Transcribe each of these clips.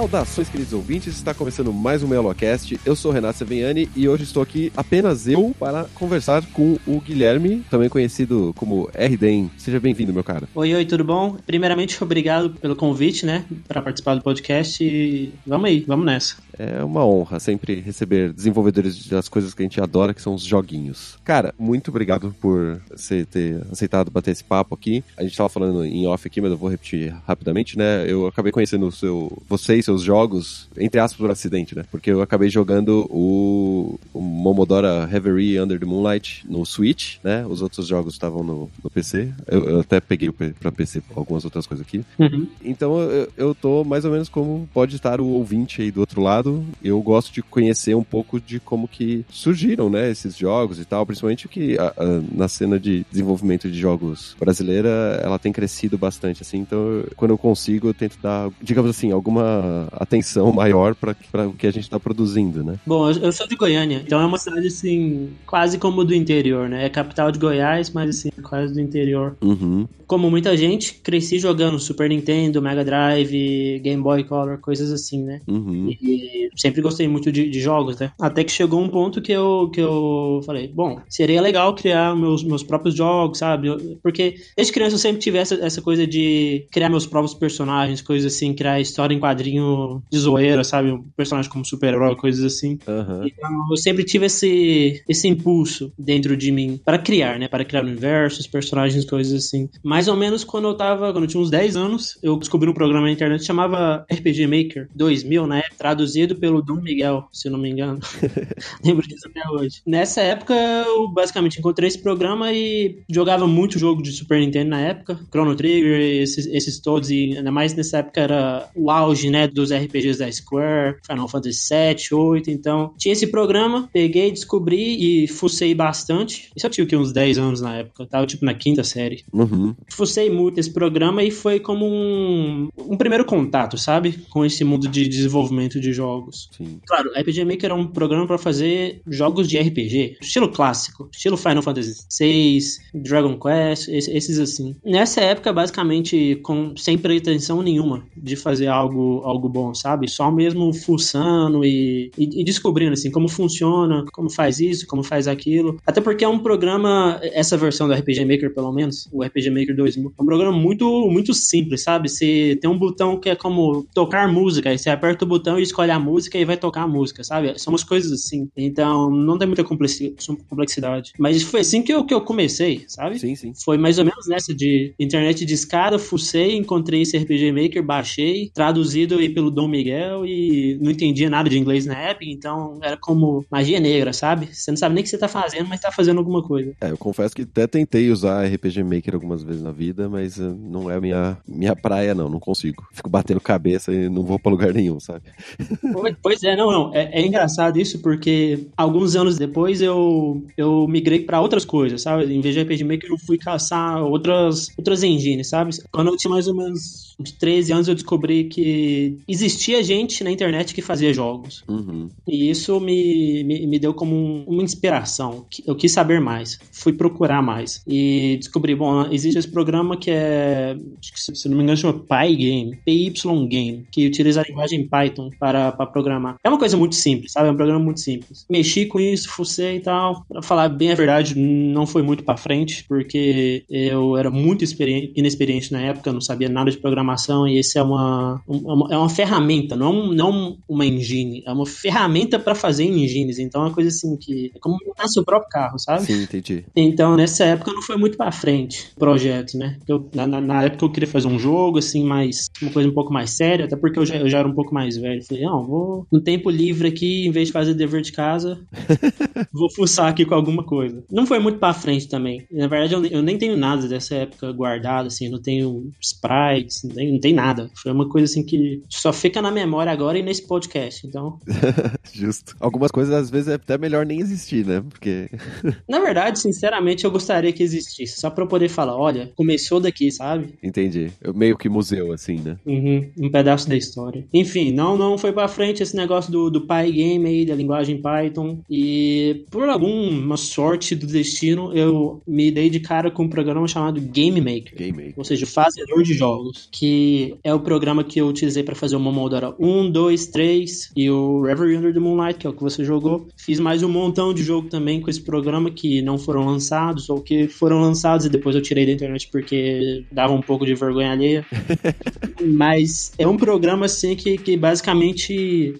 Saudações, queridos ouvintes. Está começando mais um Melocast. Eu sou Renato Seveniani e hoje estou aqui apenas eu para conversar com o Guilherme, também conhecido como RDEM. Seja bem-vindo, meu cara. Oi, oi, tudo bom? Primeiramente, obrigado pelo convite, né, para participar do podcast e vamos aí, vamos nessa. É uma honra sempre receber desenvolvedores das coisas que a gente adora, que são os joguinhos. Cara, muito obrigado por você ter aceitado bater esse papo aqui. A gente estava falando em off aqui, mas eu vou repetir rapidamente, né? Eu acabei conhecendo o seu, você e seus jogos, entre aspas, por acidente, né? Porque eu acabei jogando o, o Momodora Reverie Under the Moonlight no Switch, né? Os outros jogos estavam no, no PC. Eu, eu, até peguei para PC algumas outras coisas aqui. Uhum. Então eu, eu tô mais ou menos como pode estar o ouvinte aí do outro lado eu gosto de conhecer um pouco de como que surgiram, né, esses jogos e tal, principalmente que a, a, na cena de desenvolvimento de jogos brasileira, ela tem crescido bastante, assim, então quando eu consigo, eu tento dar, digamos assim, alguma atenção maior para o que a gente está produzindo, né? Bom, eu sou de Goiânia, então é uma cidade, assim, quase como do interior, né? É capital de Goiás, mas, assim, quase do interior. Uhum. Como muita gente, cresci jogando Super Nintendo, Mega Drive, Game Boy Color, coisas assim, né? Uhum. E sempre gostei muito de, de, jogos, né? Até que chegou um ponto que eu, que eu falei, bom, seria legal criar meus, meus próprios jogos, sabe? Porque desde criança eu sempre tive essa, essa coisa de criar meus próprios personagens, coisas assim, criar história em quadrinho de zoeira, sabe? Um personagem como super-herói, coisas assim. Uhum. Então eu sempre tive esse, esse impulso dentro de mim para criar, né? Para criar universos, personagens, coisas assim. Mais ou menos quando eu tava, quando eu tinha uns 10 anos, eu descobri um programa na internet que chamava RPG Maker 2000, né? Traduzido pelo Dom Miguel, se não me engano. Lembro disso até hoje. Nessa época, eu basicamente encontrei esse programa e jogava muito jogo de Super Nintendo na época. Chrono Trigger, esses, esses todos, e ainda mais nessa época era o auge, né, dos RPGs da Square, Final Fantasy 7, 8, então tinha esse programa, peguei, descobri e fucei bastante. Isso eu tinha que uns 10 anos na época, tava tipo na quinta série. Uhum. Fucei muito esse programa e foi como um, um primeiro contato, sabe? Com esse mundo de desenvolvimento de jogos jogos. Sim. Claro, RPG Maker é um programa para fazer jogos de RPG, estilo clássico, estilo Final Fantasy VI, Dragon Quest, esses assim. Nessa época, basicamente, com, sem pretensão nenhuma de fazer algo, algo bom, sabe? Só mesmo fuçando e, e, e descobrindo, assim, como funciona, como faz isso, como faz aquilo. Até porque é um programa, essa versão do RPG Maker, pelo menos, o RPG Maker 2000, é um programa muito, muito simples, sabe? Você tem um botão que é como tocar música, aí você aperta o botão e escolhe a música música e vai tocar a música, sabe? São umas coisas assim. Então, não tem muita complexidade. Mas foi assim que eu, que eu comecei, sabe? Sim, sim. Foi mais ou menos nessa de internet de escada, fucei, encontrei esse RPG Maker, baixei, traduzido aí pelo Dom Miguel e não entendia nada de inglês na época, então era como magia negra, sabe? Você não sabe nem o que você tá fazendo, mas tá fazendo alguma coisa. É, eu confesso que até tentei usar RPG Maker algumas vezes na vida, mas eh, não é minha, minha praia, não, não consigo. Fico batendo cabeça e não vou pra lugar nenhum, sabe? Pois é, não, não. É, é, engraçado isso porque alguns anos depois eu, eu migrei para outras coisas, sabe? Em vez de RPG Maker, eu fui caçar outras, outras engines, sabe? Quando eu tinha mais ou menos uns 13 anos eu descobri que existia gente na internet que fazia jogos. Uhum. E isso me, me, me deu como um, uma inspiração. Eu quis saber mais, fui procurar mais. E descobri, bom, existe esse programa que é, se não me engano, chama PyGame, PY Game, que utiliza a linguagem Python para, para programar. É uma coisa muito simples, sabe? É um programa muito simples. Mexi com isso, fucei e tal. Pra falar bem a verdade, não foi muito para frente, porque eu era muito inexperiente na época, não sabia nada de programação e esse é uma, uma, é uma ferramenta, não, não uma engine, é uma ferramenta para fazer engines. Então é uma coisa assim que é como montar seu próprio carro, sabe? Sim, entendi. Então nessa época não foi muito para frente o projeto, né? Eu, na, na, época eu queria fazer um jogo assim, mais uma coisa um pouco mais séria, até porque eu já, eu já era um pouco mais velho. Falei, não, vou no tempo livre aqui, em vez de fazer dever de casa, vou fuçar aqui com alguma coisa. Não foi muito pra frente também. Na verdade, eu, eu nem tenho nada dessa época guardado, assim, não tenho sprites, não tem, não tem nada. Foi uma coisa assim que só fica na memória agora e nesse podcast, então... Justo. Algumas coisas às vezes é até melhor nem existir, né? Porque... na verdade, sinceramente, eu gostaria que existisse, só pra eu poder falar, olha, começou daqui, sabe? Entendi. Eu, meio que museu, assim, né? Uhum, um pedaço da história. Enfim, não, não foi pra frente esse negócio do, do Pygame aí, da linguagem Python, e por alguma sorte do destino, eu me dei de cara com um programa chamado Game Maker. Game Maker. Ou seja, fazedor de jogos, que é o programa que eu utilizei para fazer o Momodora 1, 2, 3 e o Reverie Under the Moonlight, que é o que você jogou. Fiz mais um montão de jogo também com esse programa que não foram lançados ou que foram lançados e depois eu tirei da internet porque dava um pouco de vergonha alheia. Mas é um programa assim que, que basicamente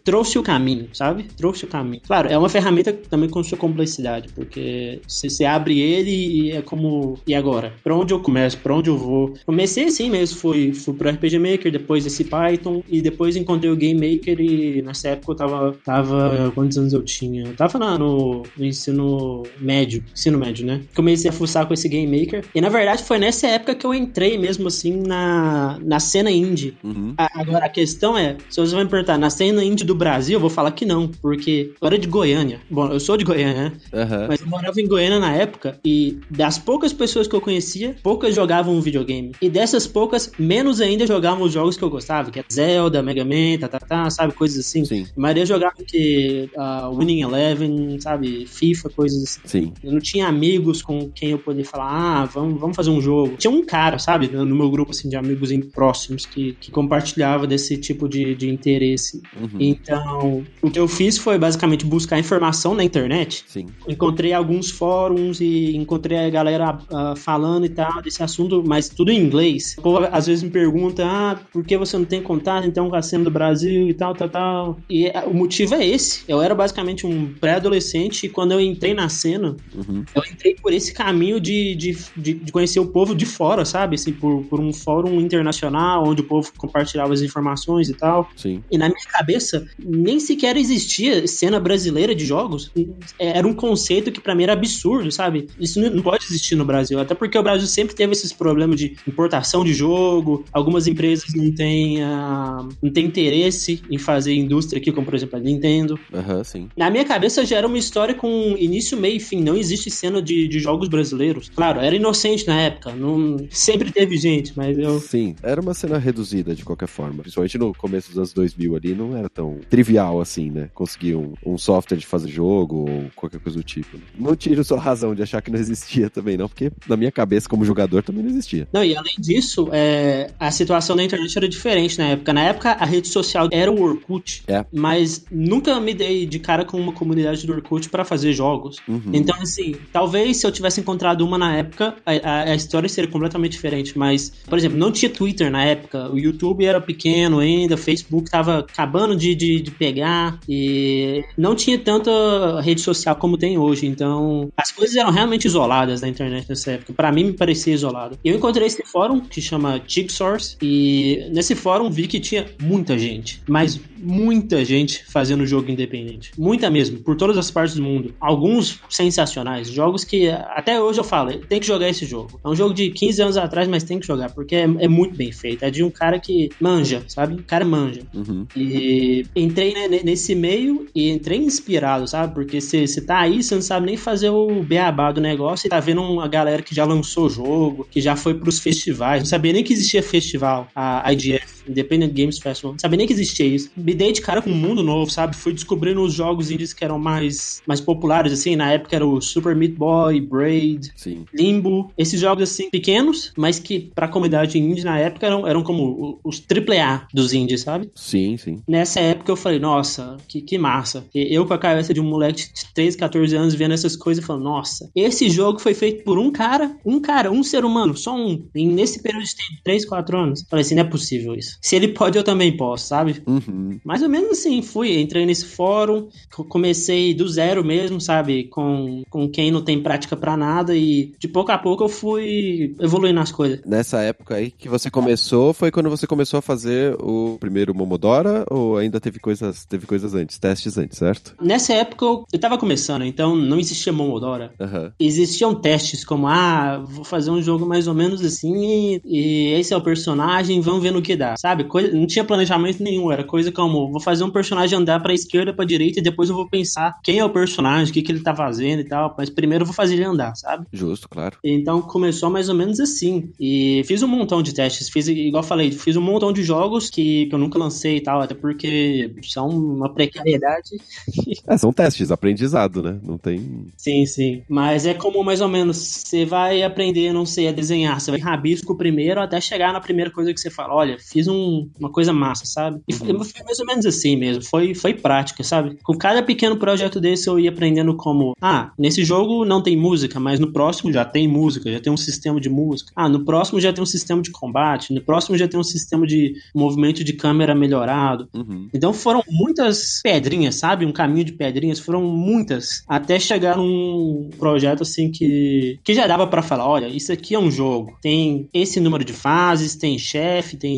trouxe o caminho, sabe? Trouxe o caminho. Claro, é uma ferramenta também com sua complexidade, porque você abre ele e é como. E agora? Pra onde eu começo? Pra onde eu vou? Comecei assim mesmo, fui, fui pro RPG Maker, depois esse Python, e depois encontrei o Game Maker e nessa época eu tava. tava quantos anos eu tinha? Eu tava na, no, no ensino médio, ensino médio, né? Comecei a fuçar com esse Game Maker. E na verdade foi nessa época que eu entrei mesmo assim na, na cena indie. Uhum. A- Agora a questão é, se você vai me perguntar, na cena indie do Brasil, eu vou falar que não, porque eu era de Goiânia. Bom, eu sou de Goiânia, né? Aham. Mas eu morava em Goiânia na época e das poucas pessoas que eu conhecia, poucas jogavam videogame. E dessas poucas, menos ainda jogavam os jogos que eu gostava, que é Zelda, Mega Man, tá, tá, tá, sabe? Coisas assim. Sim, A maioria jogava que uh, Winning Eleven, sabe? FIFA, coisas assim. sim. Eu não tinha amigos com quem eu poder falar, ah, vamos, vamos fazer um jogo. Tinha um cara, sabe, no meu grupo assim, de amigos próximos que, que compartilhava desse tipo de, de interesse. Uhum. Então, o que eu fiz foi basicamente buscar informação na internet. Sim. Encontrei alguns fóruns e encontrei a galera ah, falando e tal desse assunto, mas tudo em inglês. O povo às vezes me pergunta, ah, por que você não tem contato então com a cena do Brasil e tal, tal, tal. E ah, o motivo é esse. Eu era basicamente um pré-adolescente e quando eu entrei na cena, Uhum. eu entrei por esse caminho de, de, de, de conhecer o povo de fora, sabe? Assim, por, por um fórum internacional onde o povo compartilhava as informações e tal. Sim. E na minha cabeça, nem sequer existia cena brasileira de jogos. Era um conceito que pra mim era absurdo, sabe? Isso não pode existir no Brasil. Até porque o Brasil sempre teve esses problemas de importação de jogo. Algumas empresas não têm, ah, não têm interesse em fazer indústria aqui, como por exemplo a Nintendo. Sim. Na minha cabeça já era uma história com início, meio e fim. Não existe cena de, de jogos brasileiros. Claro, era inocente na época. Não, sempre teve gente, mas eu. Sim, era uma cena reduzida de qualquer forma. Principalmente no começo dos anos 2000 ali, não era tão trivial assim, né? Conseguir um, um software de fazer jogo ou qualquer coisa do tipo. né? Não tiro sua razão de achar que não existia também, não, porque na minha cabeça, como jogador, também não existia. Não, e além disso, é, a situação da internet era diferente na época. Na época, a rede social era o Orkut. É. Mas nunca me dei de cara com uma comunidade do Orkut pra fazer jogos. Uhum. Então, assim, talvez se eu tivesse encontrado uma na época, a, a- a história seria completamente diferente. Mas, por exemplo, não tinha Twitter na época. O YouTube era pequeno ainda, o Facebook tava acabando de, de, de pegar e não tinha tanta rede social como tem hoje. Então, as coisas eram realmente isoladas na internet nessa época. Pra mim, me parecia isolado. E eu encontrei esse fórum que chama Chipsource e nesse fórum vi que tinha muita gente, mas muita gente fazendo jogo independente. Muita mesmo, por todas as partes do mundo. Alguns sensacionais, jogos que até hoje eu falo, tem que jogar esse jogo. É um jogo de 15 anos atrás, mas tem que jogar, porque é, é muito bem feito. É de um cara que manja, sabe? O cara manja. Uhum. E entrei né, ne- nesse meio e entrei inspirado, sabe? Porque você tá aí, você não sabe nem fazer o beabá do negócio e tá vendo uma galera que já lançou o jogo, que já foi pros festivais. Não sabia nem que existia festival, a IGF, Independent Games Festival. Não sabia nem que existia isso. Me dei de cara com um mundo novo, sabe? Fui descobrindo os jogos indies que eram mais, mais populares, assim. Na época era o Super Meat Boy, Braid, Sim. Limbo, esses jogos assim pequenos, mas que pra comunidade indie na época eram, eram como os AAA dos indies, sabe? Sim, sim. Nessa época eu falei, nossa, que, que massa. E Eu com a cabeça de um moleque de 13, 14 anos vendo essas coisas e falando, nossa, esse jogo foi feito por um cara, um cara, um ser humano, só um, em- nesse período de tempo, 3, 4 anos. Falei assim, não é possível isso. Isso. Se ele pode, eu também posso, sabe? Uhum. Mais ou menos assim, fui, entrei nesse fórum, comecei do zero mesmo, sabe? Com, com quem não tem prática para nada e de pouco a pouco eu fui evoluindo as coisas. Nessa época aí que você começou, foi quando você começou a fazer o primeiro Momodora ou ainda teve coisas, teve coisas antes, testes antes, certo? Nessa época eu, eu tava começando, então não existia Momodora. Uhum. Existiam testes como, ah, vou fazer um jogo mais ou menos assim e, e esse é o personagem, vamos ver no que dá, sabe? Coisa, não tinha planejamento nenhum, era coisa como, vou fazer um personagem andar pra esquerda, pra direita e depois eu vou pensar quem é o personagem, o que, que ele tá fazendo e tal, mas primeiro eu vou fazer ele andar, sabe? Justo, claro. Então começou mais ou menos assim. E fiz um montão de testes, fiz, igual eu falei, fiz um montão de jogos que, que eu nunca lancei e tal, até porque são uma precariedade. É, são testes, aprendizado, né? Não tem. Sim, sim. Mas é como mais ou menos, você vai aprender, não sei, a desenhar. Você vai rabisco primeiro até chegar na primeira coisa que você fala, olha, fiz um, uma coisa massa, sabe? E foi, foi mais ou menos assim mesmo. Foi, foi prática, sabe? Com cada pequeno projeto desse eu ia aprendendo como, ah, nesse jogo não tem música, mas no próximo já tem música, já tem um sistema de música. Ah, no próximo já tem um sistema de combate, no próximo já tem um sistema de movimento de câmera melhorado. Uhum. Então foram muitas pedrinhas, sabe? Um caminho de pedrinhas, foram muitas, até chegar num projeto assim que, que já dava para falar, olha, isso aqui é um jogo, tem esse número de fases, tem chefe, tem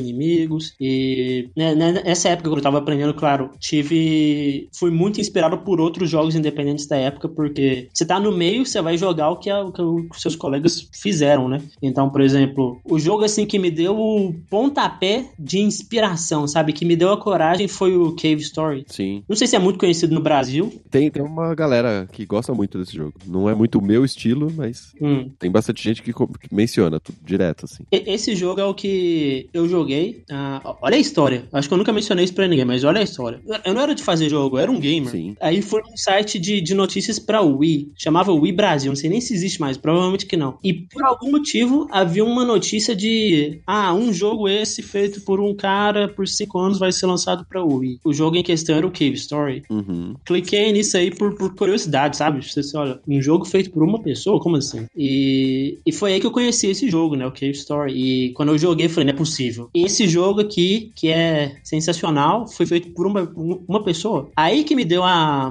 e né, né, nessa época que eu tava aprendendo, claro, tive, fui muito inspirado por outros jogos independentes da época, porque você tá no meio, você vai jogar o que, a, o que os seus colegas fizeram, né? Então, por exemplo, o jogo assim que me deu o pontapé de inspiração, sabe? Que me deu a coragem foi o Cave Story. Sim. Não sei se é muito conhecido no Brasil. Tem, tem uma galera que gosta muito desse jogo. Não é muito o meu estilo, mas Hum. tem bastante gente que, que menciona tudo direto, assim. Esse jogo é o que eu joguei. Ah, olha a história. Acho que eu nunca mencionei isso pra ninguém, mas olha a história. Eu não era de fazer jogo, eu era um gamer. Sim. Aí foi um site de, de notícias pra Wii. Chamava Wii Brasil. Não sei nem se existe mais, provavelmente que não. E por algum motivo havia uma notícia de: ah, um jogo esse feito por um cara por cinco anos vai ser lançado pra Wii. O jogo em questão era o Cave Story. Uhum. Cliquei nisso aí por, por curiosidade, sabe? Você, olha, um jogo feito por uma pessoa? Como assim? E, e foi aí que eu conheci esse jogo, né? O Cave Story. E quando eu joguei, eu falei, não é possível. Esse jogo aqui, que é sensacional, foi feito por uma, uma pessoa. Aí que me deu a,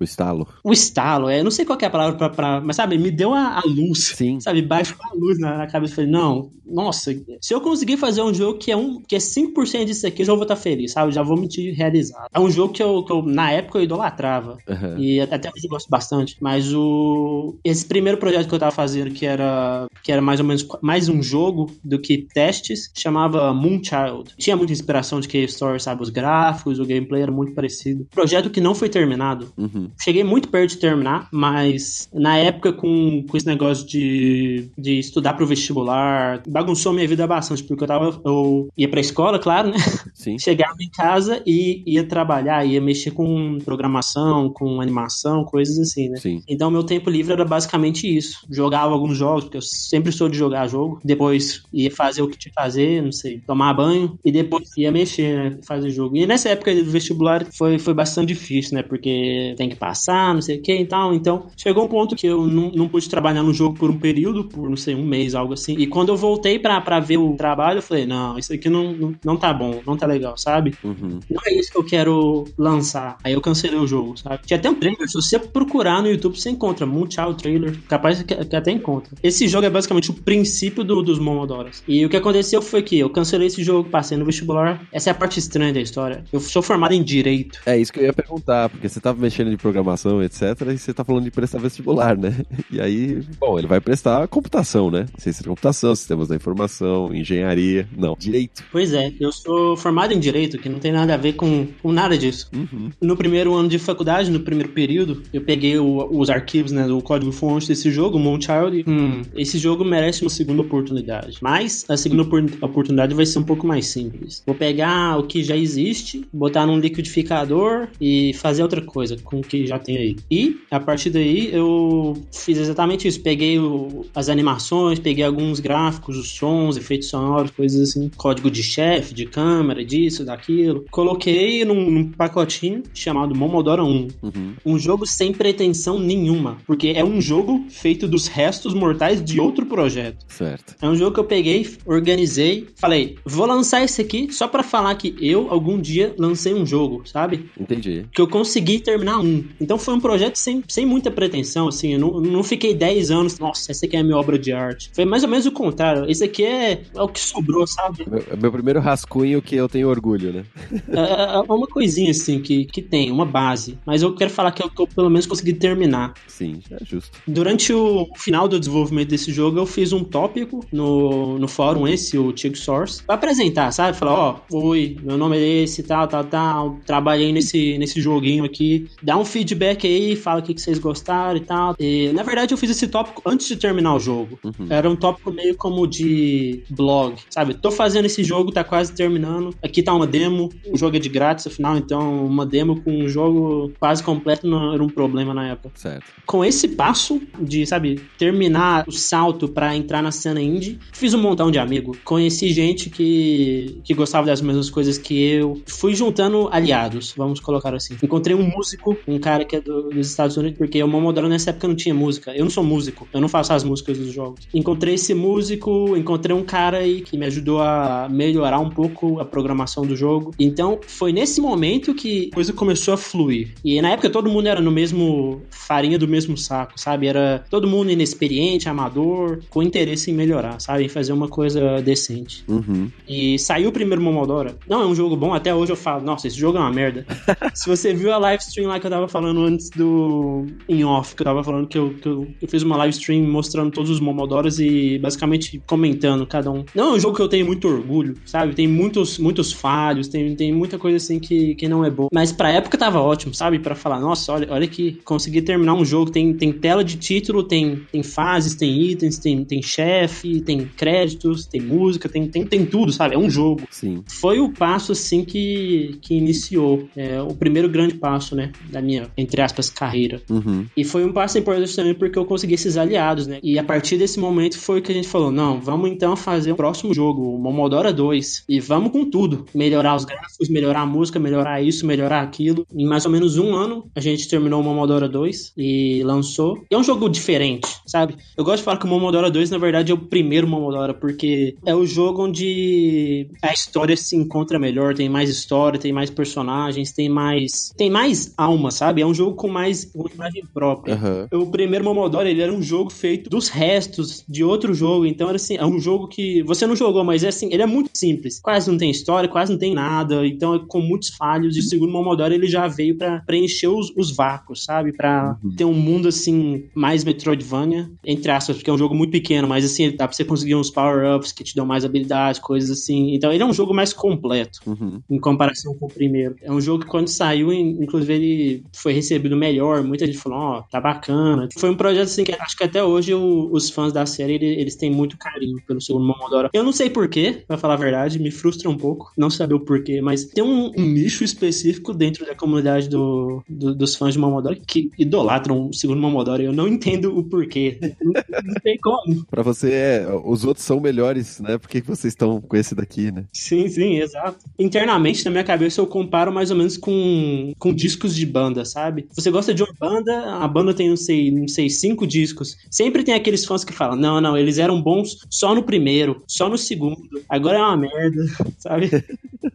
O estalo. o estalo, é, não sei qual é a palavra pra, pra- mas sabe, me deu a, a luz. Sim. Sabe, baixo a luz na, na cabeça. Falei, não, nossa, se eu conseguir fazer um jogo que é, um, que é 5% disso aqui, eu já vou estar feliz, sabe? Já vou me sentir realizado. É um jogo que eu, que eu na época, eu idolatrava. Uhum. E até hoje eu gosto bastante. Mas o. Esse primeiro projeto que eu tava fazendo, que era, que era mais ou menos mais um jogo do que testes, chamava Moonchild. Tinha muita inspiração de Cave Story, sabe? Os gráficos, o gameplay era muito parecido. Projeto que não foi terminado. Uhum. Cheguei muito perto de terminar, mas na época, com, com esse negócio de, de estudar pro vestibular, bagunçou minha vida bastante, porque eu tava. Eu ia pra escola, claro, né? Sim. Chegava em casa e ia trabalhar, ia mexer com programação, com animação, coisas assim, né? Sim. Então meu tempo livre era basicamente isso. Jogava alguns jogos, porque eu sempre sou de jogar jogo. Depois ia fazer o que tinha que fazer, não sei, tomar banho. E depois ia mexer, né? Fazer jogo. E nessa época do vestibular foi, foi bastante difícil, né? Porque tem que passar, não sei o que e tal. Então chegou um ponto que eu não, não pude trabalhar no jogo por um período, por não sei, um mês, algo assim. E quando eu voltei pra, pra ver o trabalho, eu falei, não, isso aqui não, não, não tá bom, não tá legal, sabe? Uhum. não é isso que eu quero lançar. Aí eu cancelei o jogo, sabe? Tinha até um trailer, se você procurar no YouTube, você encontra Moonchild Trailer, capaz que, que até encontra. Esse jogo é basicamente o princípio do- dos Momodoras. E o que aconteceu foi que eu cancelei esse jogo, passei no vestibular. Essa é a parte estranha da história. Eu sou formado em Direito. É isso que eu ia perguntar, porque você tava mexendo de programação, etc, e você tá falando de prestar vestibular, né? E aí, bom, ele vai prestar computação, né? Ciência de computação, sistemas da informação, engenharia. Não, direito. Pois é, eu sou formado em Direito, que não tem nada a ver com, com nada disso. Uhum. No primeiro ano de faculdade, no primeiro período, eu peguei o- os arquivos, né, do código-fonte desse jogo, Moonchild, e, hum, esse jogo merece uma segunda oportunidade. Mas a segunda opor- oportunidade vai ser um pouco mais simples. Vou pegar o que já existe, botar num liquidificador e fazer outra coisa com o que já tem aí. E, a partir daí, eu fiz exatamente isso. Peguei o- as animações, peguei alguns gráficos, os sons, efeitos sonoros, coisas assim, código de chefe, de câmera, disso, daquilo. Coloquei num, num pacotinho chamado Momodora 1. Uhum. Um jogo sem pretensão nenhuma, porque é um jogo feito dos restos mortais de outro projeto. Certo. É um jogo que eu peguei, organizei, falei, vou lançar lançar esse aqui só para falar que eu, algum dia, lancei um jogo, sabe? Entendi. Que eu consegui terminar um. Então foi um projeto sem, sem muita pretensão, assim. Eu não, não fiquei 10 anos, nossa, essa aqui é a minha obra de arte. Foi mais ou menos o contrário. Esse aqui é, é o que sobrou, sabe? Meu, é meu primeiro rascunho que eu tenho orgulho, né? é, é uma coisinha, assim, que, que tem, uma base. Mas eu quero falar que eu, que eu pelo menos consegui terminar. Sim, é justo. Durante o final do desenvolvimento desse jogo, eu fiz um tópico no, no fórum esse, o Tig Source, pra apresentar, sabe? Falar, ó, oh, oi, meu nome é esse, tal, tal, tal, trabalhei nesse, nesse joguinho aqui. Dá um feedback aí, fala o que, que vocês gostaram e tal. E, na verdade, eu fiz esse tópico antes de terminar o jogo. Uhum. Era um tópico meio como de blog, sabe? Tô fazendo esse jogo, tá quase terminando. Aqui tá uma demo, o jogo é de grátis, afinal, então uma demo com um jogo quase completo não era um problema na época. Certo. Com esse passo de, sabe, terminar o salto para entrar na cena indie, fiz um montão de amigos. Conheci gente que, que gostava das mesmas coisas que eu. Fui juntando aliados, vamos colocar assim. Encontrei um músico, um cara que é do, dos Estados Unidos, porque o Momodoro nessa época não tinha música. Eu não sou músico, eu não faço as músicas dos jogos. Encontrei esse músico, encontrei um cara aí que me ajudou a melhorar um pouco a programação do jogo. Então, foi nesse momento que a coisa começou a fluir. E na época todo mundo era no mesmo farinha do mesmo saco, sabe? Era todo mundo inexperiente, amador, com interesse em melhorar, sabe? Em fazer uma coisa decente. Uhum. E saiu o primeiro Momodora. Não é um jogo bom, até hoje eu falo, nossa, esse jogo é uma merda. Se você viu a live stream lá que eu tava falando antes do. em off, que eu tava falando que eu, que eu, eu fiz uma live stream mostrando todos os Momodoras e basicamente comentando cada um. Não é um jogo que eu tenho muito orgulho, sabe? Tem muitos, muitos falhos, tem, tem muita coisa assim que, que não é boa. Mas pra época tava ótimo, sabe? Pra falar, nossa, olha, olha que consegui terminar um jogo. Tem, tem tela de título, tem, tem fases, tem itens, tem, tem chefe, tem créditos, tem música, tem, tem, tem tudo, sabe? É um jogo. Sim. Foi o passo, assim, que, que iniciou. É, o primeiro grande passo, né? Da minha, entre aspas, carreira. Uhum. E foi um passo importante também porque eu consegui esses aliados, né? E a partir desse momento foi que a gente falou: não, vamos então fazer o próximo jogo, o Momodora 2. E vamos com tudo. Melhorar os gráficos, melhorar a música, melhorar isso, melhorar aquilo. Em mais ou menos um ano, a gente terminou o Momodora 2 e lançou. E é um jogo diferente, sabe? Eu gosto de falar que o Momodora 2, na verdade, é o primeiro Momodora, porque é o jogo onde a história se encontra melhor, tem mais história, tem mais personagens, tem mais. tem mais alma, sabe? É um jogo com mais uma imagem própria. Uhum. O primeiro Momodora, ele era um jogo feito dos restos de outro jogo. Então, era assim, é um jogo que você não jogou, mas é assim, ele é muito simples. Quase não tem história, quase não tem nada. Então, é com muitos falhos. E o segundo Momodora, ele já veio para preencher os, os vácuos, sabe? Pra uhum. ter um mundo, assim, mais Metroidvania, entre aspas, porque é um jogo muito pequeno, mas assim, dá pra você conseguir uns power-ups que te dão mais habilidades, coisas assim. Então, ele é um jogo mais completo uhum. em comparação com o primeiro. É um jogo que, quando saiu, inclusive, ele foi recebido melhor. Muita gente falou, ó, oh, tá bacana. Foi um projeto, assim, que acho que até hoje o, os fãs da série, eles, têm muito carinho pelo segundo Momodora. Eu não sei porquê, pra falar a verdade, me frustra um pouco não saber o porquê, mas tem um, um nicho específico dentro da comunidade do, do, dos fãs de Momodora que idolatram o segundo Momodora. Eu não entendo o porquê. Não, não tem como. Pra você, é, os outros são melhores, né? Por que vocês estão com esse daqui, né? Sim, sim, exato. Internamente, na minha cabeça, eu comparo mais ou menos com, com discos de banda, sabe? Você gosta de uma banda, a banda tem, não sei, não sei, cinco discos. Sempre tem aqueles fãs que falam, não, não, eles eram bons só no primeiro, só no segundo, agora é uma merda, sabe?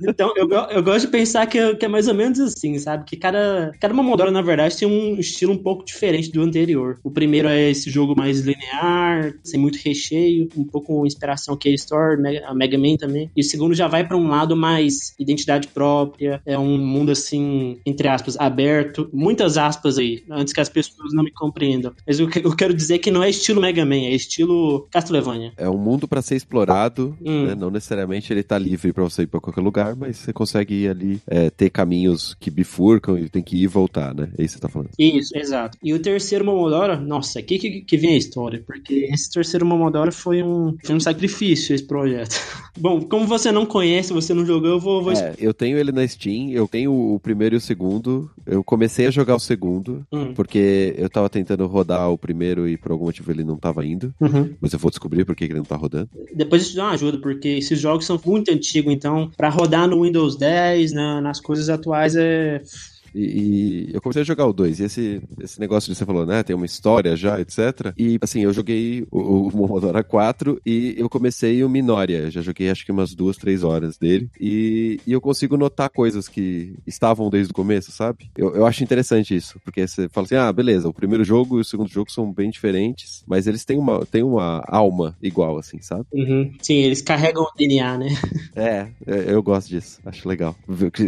Então, eu, eu gosto de pensar que, é, que é mais ou menos assim, sabe? Que cada, cada Momodora, na verdade, tem um estilo um pouco diferente do anterior. O primeiro é esse jogo mais linear, sem muito recheio, um pouco inspiração K-Store, a Mega Man também. E o segundo já vai para um lado mais identidade própria, é um mundo assim, entre aspas, aberto. Muitas aspas aí, antes que as pessoas não me compreendam. Mas eu, eu quero dizer que não é estilo Mega Man, é estilo Castlevania. É um mundo para ser explorado, Hum. né? não necessariamente ele tá livre para você ir para qualquer lugar, mas você consegue ir ali é, ter caminhos que bifurcam e tem que ir e voltar, né? É isso que você tá falando. Isso, exato. E o terceiro Momodora, nossa, aqui que, que vem a história, porque esse terceiro Momodora foi um, foi um sacrifício, esse projeto. Bom, como você não conhece, você não jogou, eu vou... vou... É, eu tenho ele na Steam, eu tenho o primeiro e o segundo, eu comecei a jogar o segundo, Hum. porque eu tava tentando rodar o primeiro e por algum motivo ele não tava indo, Uhum. mas eu vou descobrir por que ele não tá rodando. Depois isso dá uma ajuda, porque esses jogos são muito antigos, então, pra rodar no Windows 10, na- nas coisas atuais, é E, e, eu comecei a jogar o 2. E esse, esse negócio de você falou, né? Tem uma história já, etc. E assim, eu joguei o, o Momodora 4 e eu comecei o Minoria. Já joguei acho que umas duas, três horas dele. E, e eu consigo notar coisas que estavam desde o começo, sabe? Eu, eu acho interessante isso. Porque você fala assim, ah, beleza, o primeiro jogo e o segundo jogo são bem diferentes, mas eles têm uma, têm uma alma igual, assim, sabe? Uhum. Sim, eles carregam o DNA, né? É, é, eu gosto disso. Acho legal.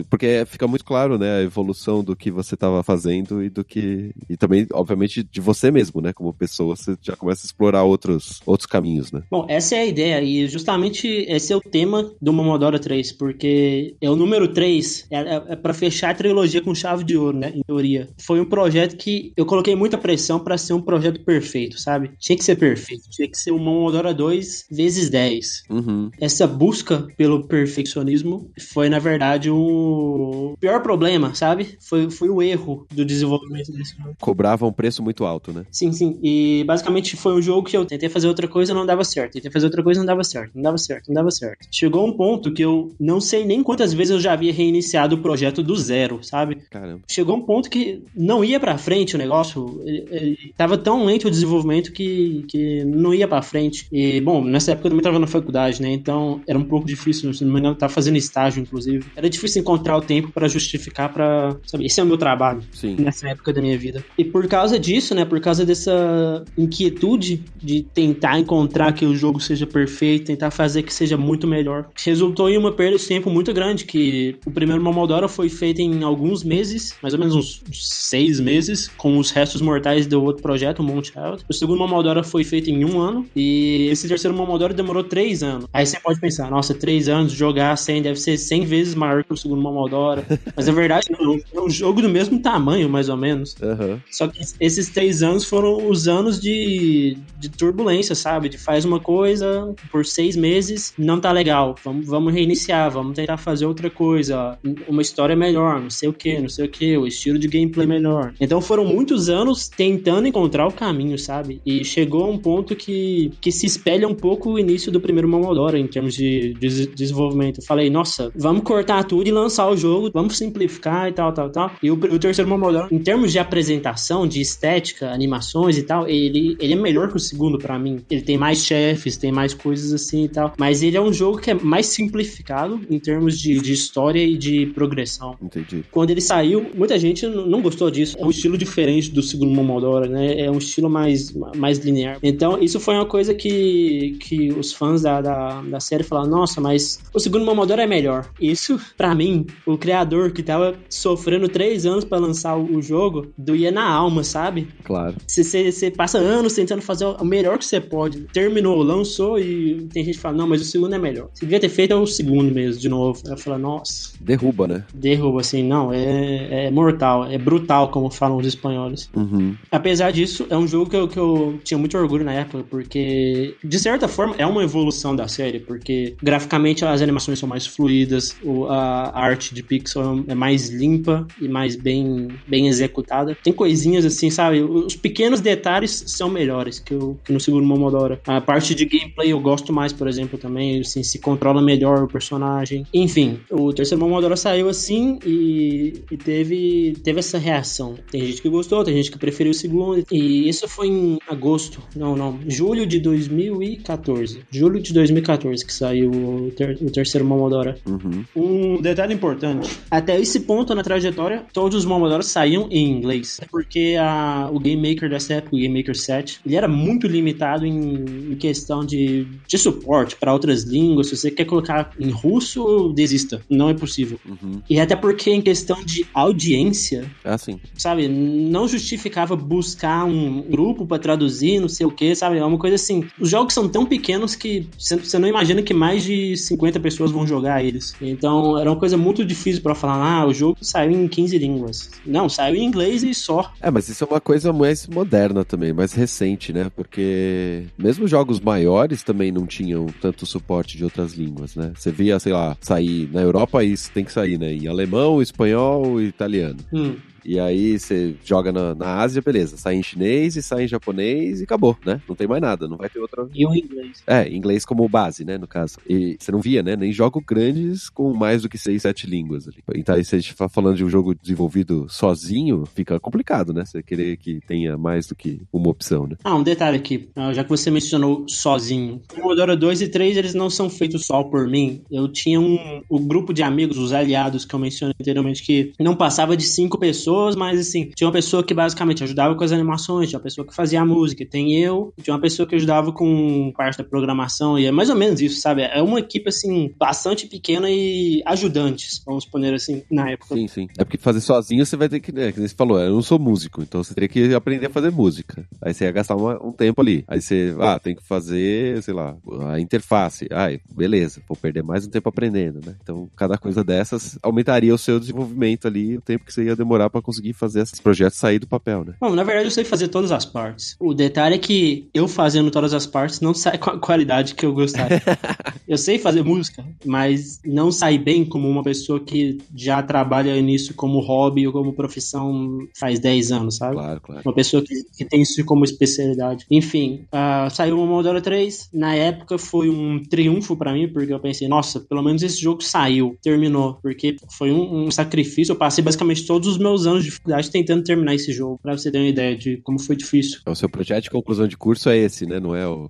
Porque fica muito claro, né, a evolução do que você estava fazendo e do que. E também, obviamente, de você mesmo, né? Como pessoa, você já começa a explorar outros, outros caminhos, né? Bom, essa é a ideia, e justamente esse é o tema do Momodora 3, porque é o número 3, é, é, é para fechar a trilogia com chave de ouro, né? Em teoria. Foi um projeto que eu coloquei muita pressão para ser um projeto perfeito, sabe? Tinha que ser perfeito, tinha que ser o Momodora 2 vezes 10. Uhum. Essa busca pelo perfeccionismo foi, na verdade, o pior problema, sabe? Foi, foi o erro do desenvolvimento desse jogo. Cobrava um preço muito alto, né? Sim, sim. E basicamente foi um jogo que eu tentei fazer outra coisa e não dava certo. Tentei fazer outra coisa e não dava certo. Não dava certo, não dava certo. Chegou um ponto que eu não sei nem quantas vezes eu já havia reiniciado o projeto do zero, sabe? Caramba. Chegou um ponto que não ia pra frente o negócio. Ele, ele tava tão lento o desenvolvimento que, que não ia pra frente. E, bom, nessa época eu também tava na faculdade, né? Então era um pouco difícil. Se não me engano, tava fazendo estágio, inclusive. Era difícil encontrar o tempo para justificar para Sabe, esse é o meu trabalho. Sim. Nessa época da minha vida. E por causa disso, né? Por causa dessa inquietude de tentar encontrar que o jogo seja perfeito, tentar fazer que seja muito melhor, resultou em uma perda de tempo muito grande. Que o primeiro Momodora foi feito em alguns meses, mais ou menos uns seis meses, com os restos mortais do outro projeto, o Mount Child. O segundo Momodora foi feito em um ano, e esse terceiro Momodora demorou três anos. Aí você pode pensar, nossa, três anos, jogar 100 deve ser 100 vezes maior que o segundo Momodora. Mas a verdade não, é um jogo do mesmo tamanho, mais ou menos. Uhum. Só que esses três anos foram os anos de, de turbulência, sabe? De faz uma coisa por seis meses, não tá legal. Vamos, vamos reiniciar, vamos tentar fazer outra coisa. Uma história melhor, não sei o que, não sei o que, o estilo de gameplay melhor. Então foram muitos anos tentando encontrar o caminho, sabe? E chegou a um ponto que, que se espelha um pouco o início do primeiro Momodora em termos de, de desenvolvimento. Eu falei, nossa, vamos cortar tudo e lançar o jogo, vamos simplificar e tal, tal, tal. E o, o terceiro Momodora, em termos de apresentação, de estética, animações e tal, ele, ele é melhor que o segundo para mim. Ele tem mais chefes, tem mais coisas assim e tal. Mas ele é um jogo que é mais simplificado em termos de, de história e de progressão. Entendi. Quando ele saiu, muita gente não gostou disso. É um estilo diferente do segundo Momodora, né? É um estilo mais, mais linear. Então, isso foi uma coisa que, que os fãs da, da, da série falaram: nossa, mas o segundo Momodora é melhor. Isso, para mim, o criador que tava sofrendo três anos para lançar o jogo, doía na alma, sabe? Claro. Você passa anos tentando fazer o melhor que você pode. Terminou, lançou e tem gente que fala: não, mas o segundo é melhor. Você devia ter feito o segundo mesmo, de novo. Ela fala: nossa. Derruba, né? Derruba, assim, não, é, é mortal, é brutal, como falam os espanhóis. Uhum. Apesar disso, é um jogo que eu, que eu tinha muito orgulho na época, porque, de certa forma, é uma evolução da série, porque graficamente as animações são mais fluídas, o, a arte de pixel é mais limpa e mais bem, bem executada. Tem coisinhas assim, sabe? Os pequenos detalhes são melhores que, o, que no segundo Momodora. A parte de gameplay eu gosto mais, por exemplo, também, assim, se controla melhor o personagem. Enfim, o terceiro Momodora saiu assim e, e teve, teve essa reação. Tem gente que gostou, tem gente que preferiu o segundo. E isso foi em agosto, não, não, julho de 2014. Julho de 2014 que saiu o, ter, o terceiro Momodora. Uhum. Um detalhe importante: até esse ponto na trajetória, todos os Momodoras saíam em inglês. Porque a, o Game Maker dessa época, o Game Maker 7, ele era muito limitado em, em questão de, de suporte para outras línguas. Se você quer colocar em russo, desista. Não é possível. Uhum. E até porque em questão de audiência, assim. sabe, não justificava buscar um grupo pra traduzir, não sei o que, sabe? É uma coisa assim. Os jogos são tão pequenos que você não imagina que mais de 50 pessoas vão jogar eles. Então era uma coisa muito difícil pra falar, ah, o jogo saiu em 15 línguas. Não, saiu em inglês e só. É, mas isso é uma coisa mais moderna também, mais recente, né? Porque mesmo jogos maiores também não tinham tanto suporte de outras línguas, né? Você via, sei lá, sair na Europa, isso tem que sair, né? Em alemão, espanhol e italiano. Hum. E aí você joga na, na Ásia, beleza. Sai em chinês e sai em japonês e acabou, né? Não tem mais nada, não vai ter outra. E o inglês. É, inglês como base, né, no caso. E você não via, né? Nem jogo grandes com mais do que seis, sete línguas ali. Então aí se a gente tá falando de um jogo desenvolvido sozinho, fica complicado, né? Você querer que tenha mais do que uma opção, né? Ah, um detalhe aqui, ah, já que você mencionou sozinho. O Commodore 2 e 3, eles não são feitos só por mim. Eu tinha um, um grupo de amigos, os aliados que eu mencionei anteriormente, que não passava de cinco pessoas, mas assim, tinha uma pessoa que basicamente ajudava com as animações, tinha uma pessoa que fazia a música, tem eu, tinha uma pessoa que ajudava com parte da programação, e é mais ou menos isso, sabe? É uma equipe, assim, bastante pequena e ajudantes, vamos poner assim, na época. Sim, sim. É porque fazer sozinho você vai ter que, né, que você falou, eu não sou músico, então você teria que aprender a fazer música. Aí você ia gastar uma, um tempo ali. Aí você, ah, tem que fazer, sei lá, a interface. Ai, beleza, vou perder mais um tempo aprendendo, né? Então, cada coisa dessas aumentaria o seu desenvolvimento ali, o tempo que você ia demorar para conseguir fazer esses projetos sair do papel, né? Bom, na verdade eu sei fazer todas as partes. O detalhe é que eu fazendo todas as partes não sai com a qualidade que eu gostaria. eu sei fazer música, mas não sai bem como uma pessoa que já trabalha nisso como hobby ou como profissão faz 10 anos, sabe? Claro, claro. Uma pessoa que, que tem isso como especialidade. Enfim, uh, saiu o Moldora 3. Na época foi um triunfo para mim, porque eu pensei, nossa, pelo menos esse jogo saiu, terminou. Porque foi um, um sacrifício. Eu passei basicamente todos os meus anos de dificuldade tentando terminar esse jogo, pra você ter uma ideia de como foi difícil. O seu projeto de conclusão de curso é esse, né? Não é o.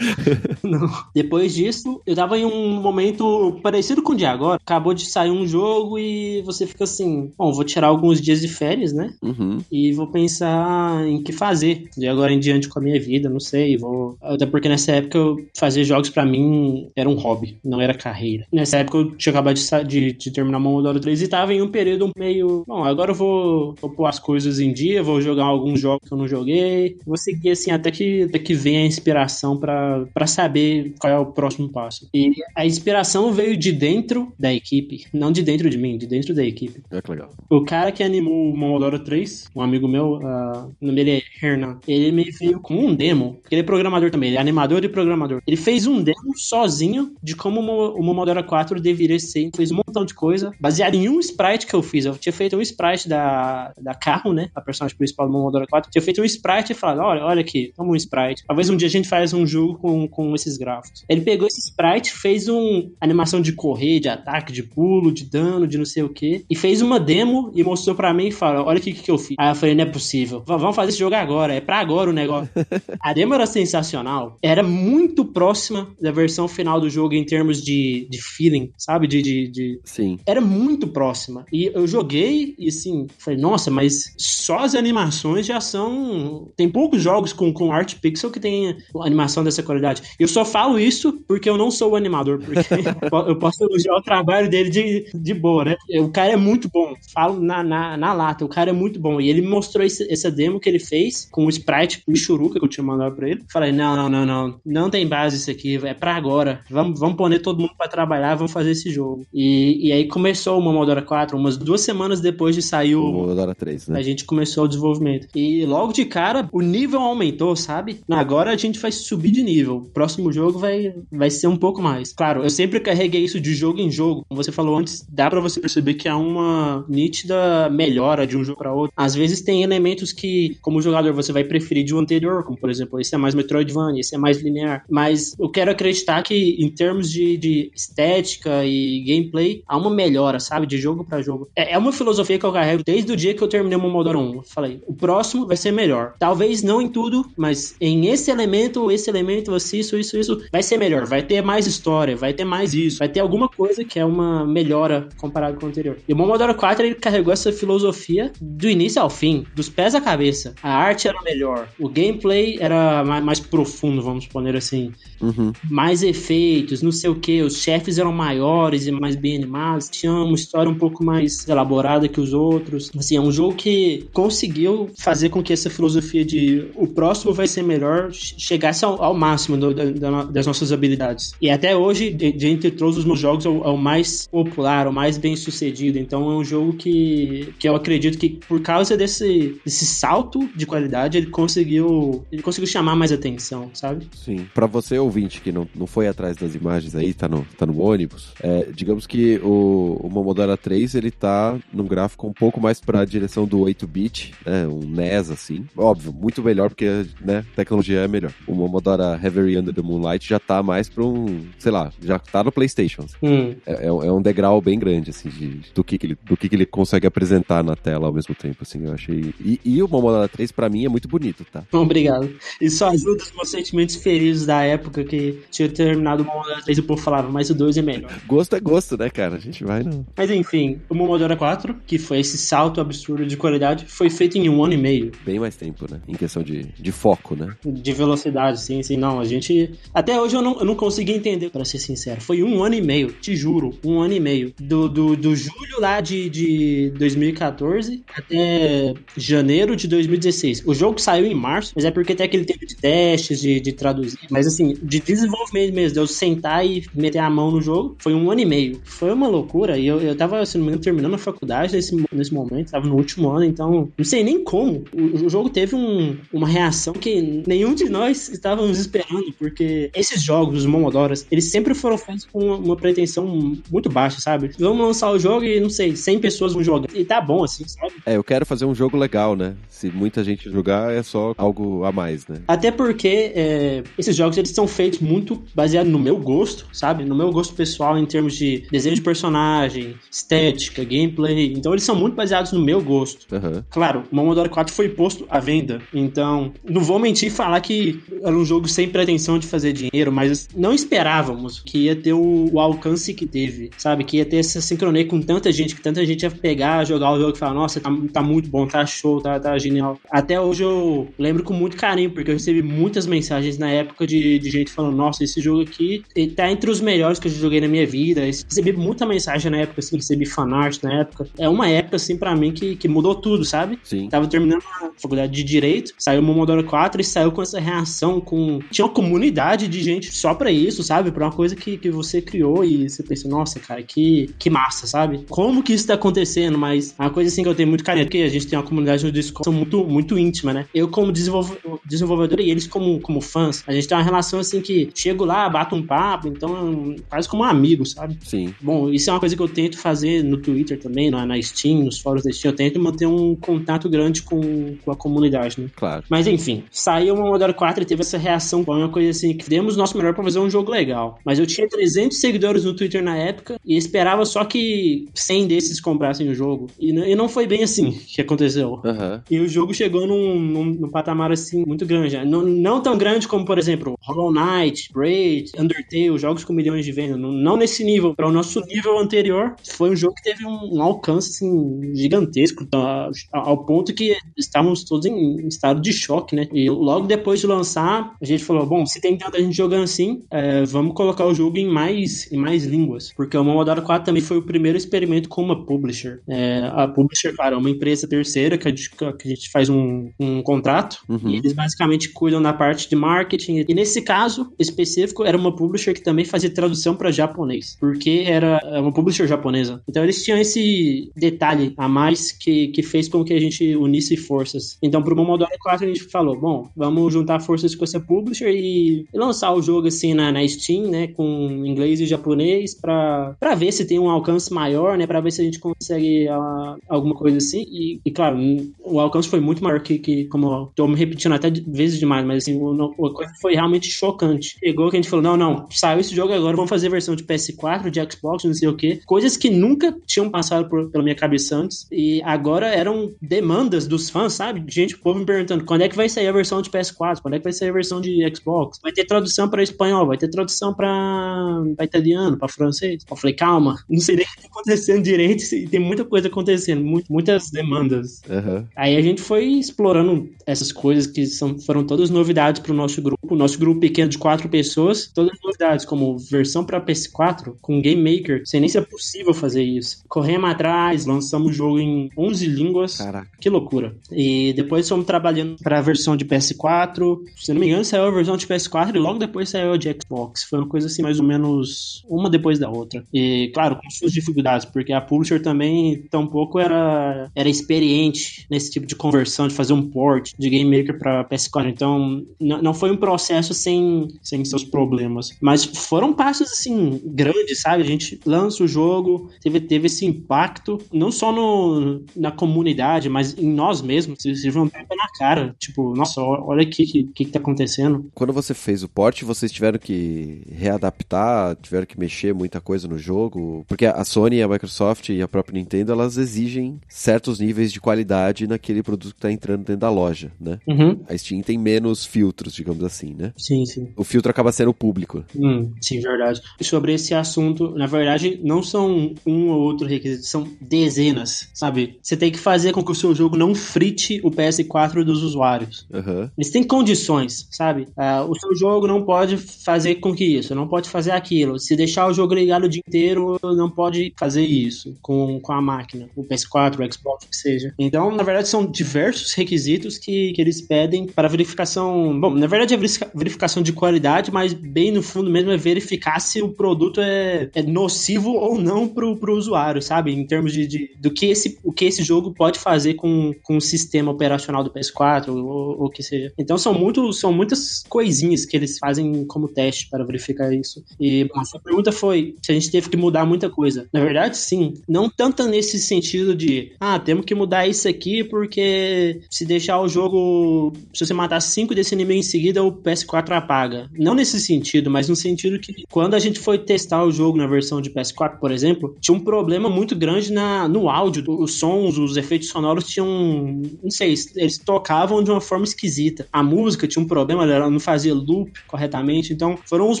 Não. Depois disso, eu tava em um momento parecido com o de agora. Acabou de sair um jogo e você fica assim: bom, vou tirar alguns dias de férias, né? Uhum. E vou pensar em que fazer de agora em diante com a minha vida, não sei. Vou... Até porque nessa época eu fazer jogos para mim era um hobby, não era carreira. Nessa época eu tinha acabado de, de, de terminar o Momodoro 3 e tava em um período meio. Bom, agora eu vou, vou pôr as coisas em dia, vou jogar alguns jogos que eu não joguei. Vou seguir assim até que, até que venha a inspiração para saber qual é o próximo passo. E a inspiração veio de dentro da equipe, não de dentro de mim, de dentro da equipe. É que legal. O cara que animou o Momodoro 3, um amigo meu, uh, o nome dele é Hernan, ele me veio com um demo, porque ele é programador também, ele é animador e programador. Ele fez um demo sozinho de como o Momodoro 4 deveria ser, fez um montão de coisa, baseado em um sprite que eu fiz. Eu tinha feito um sprite da, da carro, né, a personagem principal do Momodoro 4, tinha feito um sprite e falado, olha, olha aqui, toma um sprite. Talvez um dia a gente faz um jogo com, com esses gráficos. Ele pegou esse sprite, fez uma animação de correr, de ataque, de pulo, de dano, de não sei o que, e fez uma demo e mostrou para mim e falou, olha o que, que eu fiz. Aí eu falei, não é possível, vamos fazer esse jogo agora, é pra agora o negócio. a demo era sensacional, era muito próxima da versão final do jogo em termos de, de feeling, sabe? De, de, de... Sim. Era muito próxima. E eu joguei e assim, falei, nossa, mas só as animações já são. Tem poucos jogos com, com art pixel que tem animação dessa qualidade. Eu só falo isso porque eu não sou o animador, porque eu posso elogiar o trabalho dele de, de boa, né? O cara é muito bom. Falo na, na, na lata, o cara é muito bom. E ele me mostrou esse, essa demo que ele fez com o sprite Michuruca que eu tinha mandado pra ele. Falei, não, não, não, não. Não tem base isso aqui, é pra agora. Vamos, vamos poner todo mundo pra trabalhar, vamos fazer esse jogo. E, e aí começou o Momodora 4, umas duas semanas depois de sair o. Momodora 3, né? A gente começou o desenvolvimento. E logo de cara, o nível aumentou, sabe? Agora a gente vai subir de nível. O próximo jogo vai, vai ser um pouco mais. Claro, eu sempre carreguei isso de jogo em jogo. Como você falou antes, dá para você perceber que há uma nítida melhora de um jogo para outro. Às vezes tem elementos que, como jogador, você vai preferir de um anterior, como por exemplo, esse é mais Metroidvania, esse é mais linear. Mas eu quero acreditar que, em termos de, de estética e gameplay, há uma melhora, sabe? De jogo para jogo. É, é uma filosofia que eu carrego desde o dia que eu terminei o Momodoro 1. Eu falei, o próximo vai ser melhor. Talvez não em tudo, mas em esse elemento, esse elemento, isso, isso, isso, vai ser melhor. Vai ter mais história, vai ter mais isso, vai ter alguma coisa que é uma melhora comparado com o anterior. E o Momodoro 4, ele carregou essa filosofia do início ao fim, dos pés à cabeça. A arte era melhor, o gameplay era mais, mais profundo, vamos poner assim. Uhum. Mais efeitos, não sei o que, os chefes eram maiores e mais bem animados, tinha uma história um pouco mais elaborada que os outros. Assim, é um jogo que conseguiu fazer com que essa filosofia de o próximo vai ser melhor chegasse ao, ao máximo do, da, das nossas habilidades. E até hoje, de, de entre todos os meus jogos, é o, é o, mais popular, o mais bem sucedido. Então é um jogo que, que eu acredito que por causa desse, desse salto de qualidade, ele conseguiu ele conseguiu chamar mais atenção, sabe? Sim. Para você, ouvinte, que não, não foi atrás das imagens aí, tá no, tá no ônibus, é, digamos que o, o Momodora 3, ele tá num gráfico um pouco mais mais pra direção do 8-bit, né? Um NES, assim. Óbvio, muito melhor, porque, né, tecnologia é melhor. O Momodora Heavy Under the Moonlight já tá mais pra um, sei lá, já tá no Playstation. assim. Hum. É, é um- é um degrau bem grande, assim, de, do, que, que ele, do que, que ele consegue apresentar na tela ao mesmo tempo, assim, eu achei... E, e o Momodora 3, pra mim, é muito bonito, tá? Obrigado. Isso ajuda os meus sentimentos feridos da época que tinha terminado o Momodora 3 e o povo falava, mas o 2 é melhor. Gosto é gosto, né, cara? A gente vai no... Mas enfim, o Momodora 4, que foi esse salto absurdo de qualidade, foi feito em um ano e meio. Bem mais tempo, né? Em questão de, de foco, né? De velocidade, sim, sim. Não, a gente. Até hoje eu não, eu não consegui entender, pra ser sincero. Foi um ano e meio, te juro, um ano e meio. Do, do, do julho lá de, de 2014 até janeiro de 2016. O jogo saiu em março, mas é porque tem aquele tempo de testes, de, de traduzir. Mas assim, de desenvolvimento mesmo, de eu sentar e meter a mão no jogo, foi um ano e meio. Foi uma loucura. E eu, eu tava, se não me engano, terminando a faculdade nesse, nesse momento, tava no último ano, então não sei nem como. O, o jogo teve um- uma reação que nenhum de nós estávamos esperando, porque esses jogos, os Momodoras, eles sempre foram feitos com uma, uma pretensão muito baixa, sabe? Vamos lançar o jogo e, não sei, 100 pessoas vão jogar. E tá bom, assim, sabe? É, eu quero fazer um jogo legal, né? Se muita gente jogar, é só algo a mais, né? Até porque é, esses jogos eles são feitos muito baseados no meu gosto, sabe? No meu gosto pessoal em termos de desenho de personagem, estética, gameplay. Então eles são muito baseados no meu gosto. Aham. Claro, Momodoro 4 foi posto à venda, então não vou mentir e falar que era um jogo sem pretensão de fazer dinheiro, mas não esperávamos que ia ter o, o alcance que teve, sabe? Que ia ter essa sincronia com tanta gente, que tanta gente ia pegar, jogar o jogo e falar, nossa, tá, tá muito bom, tá show, tá, tá genial. Até hoje eu lembro com muito carinho, porque eu recebi muitas mensagens na época de, de gente falando, nossa, esse jogo aqui tá entre os melhores que eu joguei na minha vida. Recebi muita mensagem na época, assim, recebi fanart na época. É uma época, assim, pra mim que, que mudou tudo, sabe? Sim. Tava terminando a faculdade de Direito, saiu o Momodoro 4 e saiu com essa reação, com... Tinha uma comunidade de gente só pra isso, sabe? Pra uma coisa que, que você criou e você pensa, nossa, cara, que, que massa, sabe? Como que isso tá acontecendo? Mas é uma coisa assim que eu tenho muito carinho, porque a gente tem uma comunidade no Discord muito, muito íntima, né? Eu como desenvolve- desenvolvedor e eles como, como fãs, a gente tem uma relação assim que chego lá, bato um papo, então quase como um amigo, sabe? Sim. Bom, isso é uma coisa que eu tento fazer no Twitter também, na Steam, nos fóruns Steam. Eu tento manter um contato grande com, com a comunidade, né? Claro. Mas enfim, saiu o Momodoro 4 e teve essa reação. Foi uma coisa assim que demos o nosso melhor pra fazer um jogo legal. Mas eu tinha 300 seguidores no Twitter na época e esperava só que 100 desses comprassem o jogo. E, e não foi bem assim que aconteceu. Aham. E o jogo chegou num, num, num patamar assim muito grande. Não, não tão grande como, por exemplo, Hollow Knight, Braid, Undertale, jogos com milhões de vendas. Não, não nesse nível. Para o nosso nível anterior, foi um jogo que teve um, um alcance assim, gigantesco, tá? ao ponto que estávamos todos em, em estado de choque, né? E logo depois de lançar, a gente falou: bom, se tem tanta gente jogando assim, é, vamos colocar o jogo em mais, em mais línguas. Porque o Momodoro 4 também foi o primeiro experimento com uma publisher. É, a publisher, claro, é uma empresa terceira que a gente, que a gente faz um, um contrato Uhum. e eles basicamente cuidam da parte de marketing. E nesse caso específico, era uma publisher que também fazia tradução para japonês, porque era uma publisher japonesa. Então eles tinham esse detalhe a mais que, que fez com que a gente unisse forças. Então, pro Momodoro 4, a gente falou: bom, vamos juntar forças com essa publisher e, e lançar o jogo assim na, na Steam, né, com inglês e japonês, pra, pra ver se tem um alcance maior, né, pra ver se a gente consegue ah, alguma coisa assim. E, e, claro, o alcance foi muito maior que, que como tô me repetindo até vezes demais, mas assim, a coisa foi realmente chocante. Chegou que a gente falou: não, não, saiu esse jogo agora, vamos fazer versão de PS4, de Xbox, não sei o que. Coisas que nunca tinham passado por- pela minha cabeça antes. E agora eram demandas dos fãs, sabe? Gente, o povo me perguntando: quando é que vai sair a versão de PS4? Quando é que vai sair a versão de Xbox? Vai ter tradução para espanhol, vai ter tradução para italiano, para francês. Eu falei: calma, não sei nem o que tá acontecendo direito, e tem muita coisa acontecendo, mu- muitas demandas. Aham. Aí a gente foi explorando essas coisas que são, foram todas novidades pro nosso grupo. O nosso grupo pequeno de quatro pessoas, todas novidades, como versão para PS4, com Game Maker. Sem nem se é possível fazer isso. Corremos atrás, lançamos o jogo em 11 línguas. Caraca. Que loucura. E depois fomos trabalhando para a versão de PS4. Se não me engano, saiu a versão de PS4 e logo depois saiu a de Xbox. Foi uma coisa assim, mais ou menos uma depois da outra. E, claro, com suas dificuldades, porque a publisher também tampouco era, era experiente nesse tipo de conversão, de fazer um port de Game Maker para PS4. Então, não foi um processo sem, sem seus problemas. Mas foram passos, assim, grandes, sabe? A gente lança o jogo, teve, teve esse impacto, não só no, na comunidade, mas em nós mesmos, vocês vão pé na cara. Tipo, nossa, olha aqui o que, que, que tá acontecendo. Quando você fez o port, vocês tiveram que readaptar, tiveram que mexer muita coisa no jogo? Porque a Sony, a Microsoft e a própria Nintendo, elas exigem certos níveis de qualidade naquele produto que tá entrando dentro da loja, né? Uhum. A Steam tem menos filtros, digamos assim, né? Sim, sim. O filtro acaba sendo o público. Hum, sim, verdade. E sobre esse assunto, na verdade, não são um ou outro requisito, são dezenas, sabe? Você tem que fazer com que o seu jogo não frite o PS4 dos usuários. Aham. Eles têm condições, sabe? Ah, o seu jogo não pode fazer com que isso, não pode fazer aquilo. Se deixar o jogo ligado o dia inteiro, não pode fazer isso com, com a máquina, o PS4, o Xbox, o que seja. Então, na verdade, são diversos requisitos que, que eles pedem para verificação. Bom, na verdade é verifica- verificação de qualidade, mas bem no fundo mesmo é verificar se o produto é, é nocivo ou não pro, pro usuário, sabe? Em termos de, de- do que esse, o que esse jogo pode fazer com, com o sistema operacional do PS4 ou o que seja. Então são, muito, são muitas coisinhas que eles fazem como teste para verificar isso. E a sua pergunta foi se a gente teve que mudar muita coisa. Na verdade, sim. Não tanto nesse sentido de, ah, temos que mudar isso aqui porque se deixar o jogo. Se você matar cinco desse inimigo em seguida, o PS4 apaga. Não nesse sentido, mas no sentido que quando a gente foi testar o jogo na versão de PS4, por exemplo, tinha um problema muito grande na, no áudio. Os sons, os efeitos sonoros tinham. Não sei, eles tocavam de uma forma esquisita. A música tinha um problema, ela não fazia loop corretamente. Então foram uns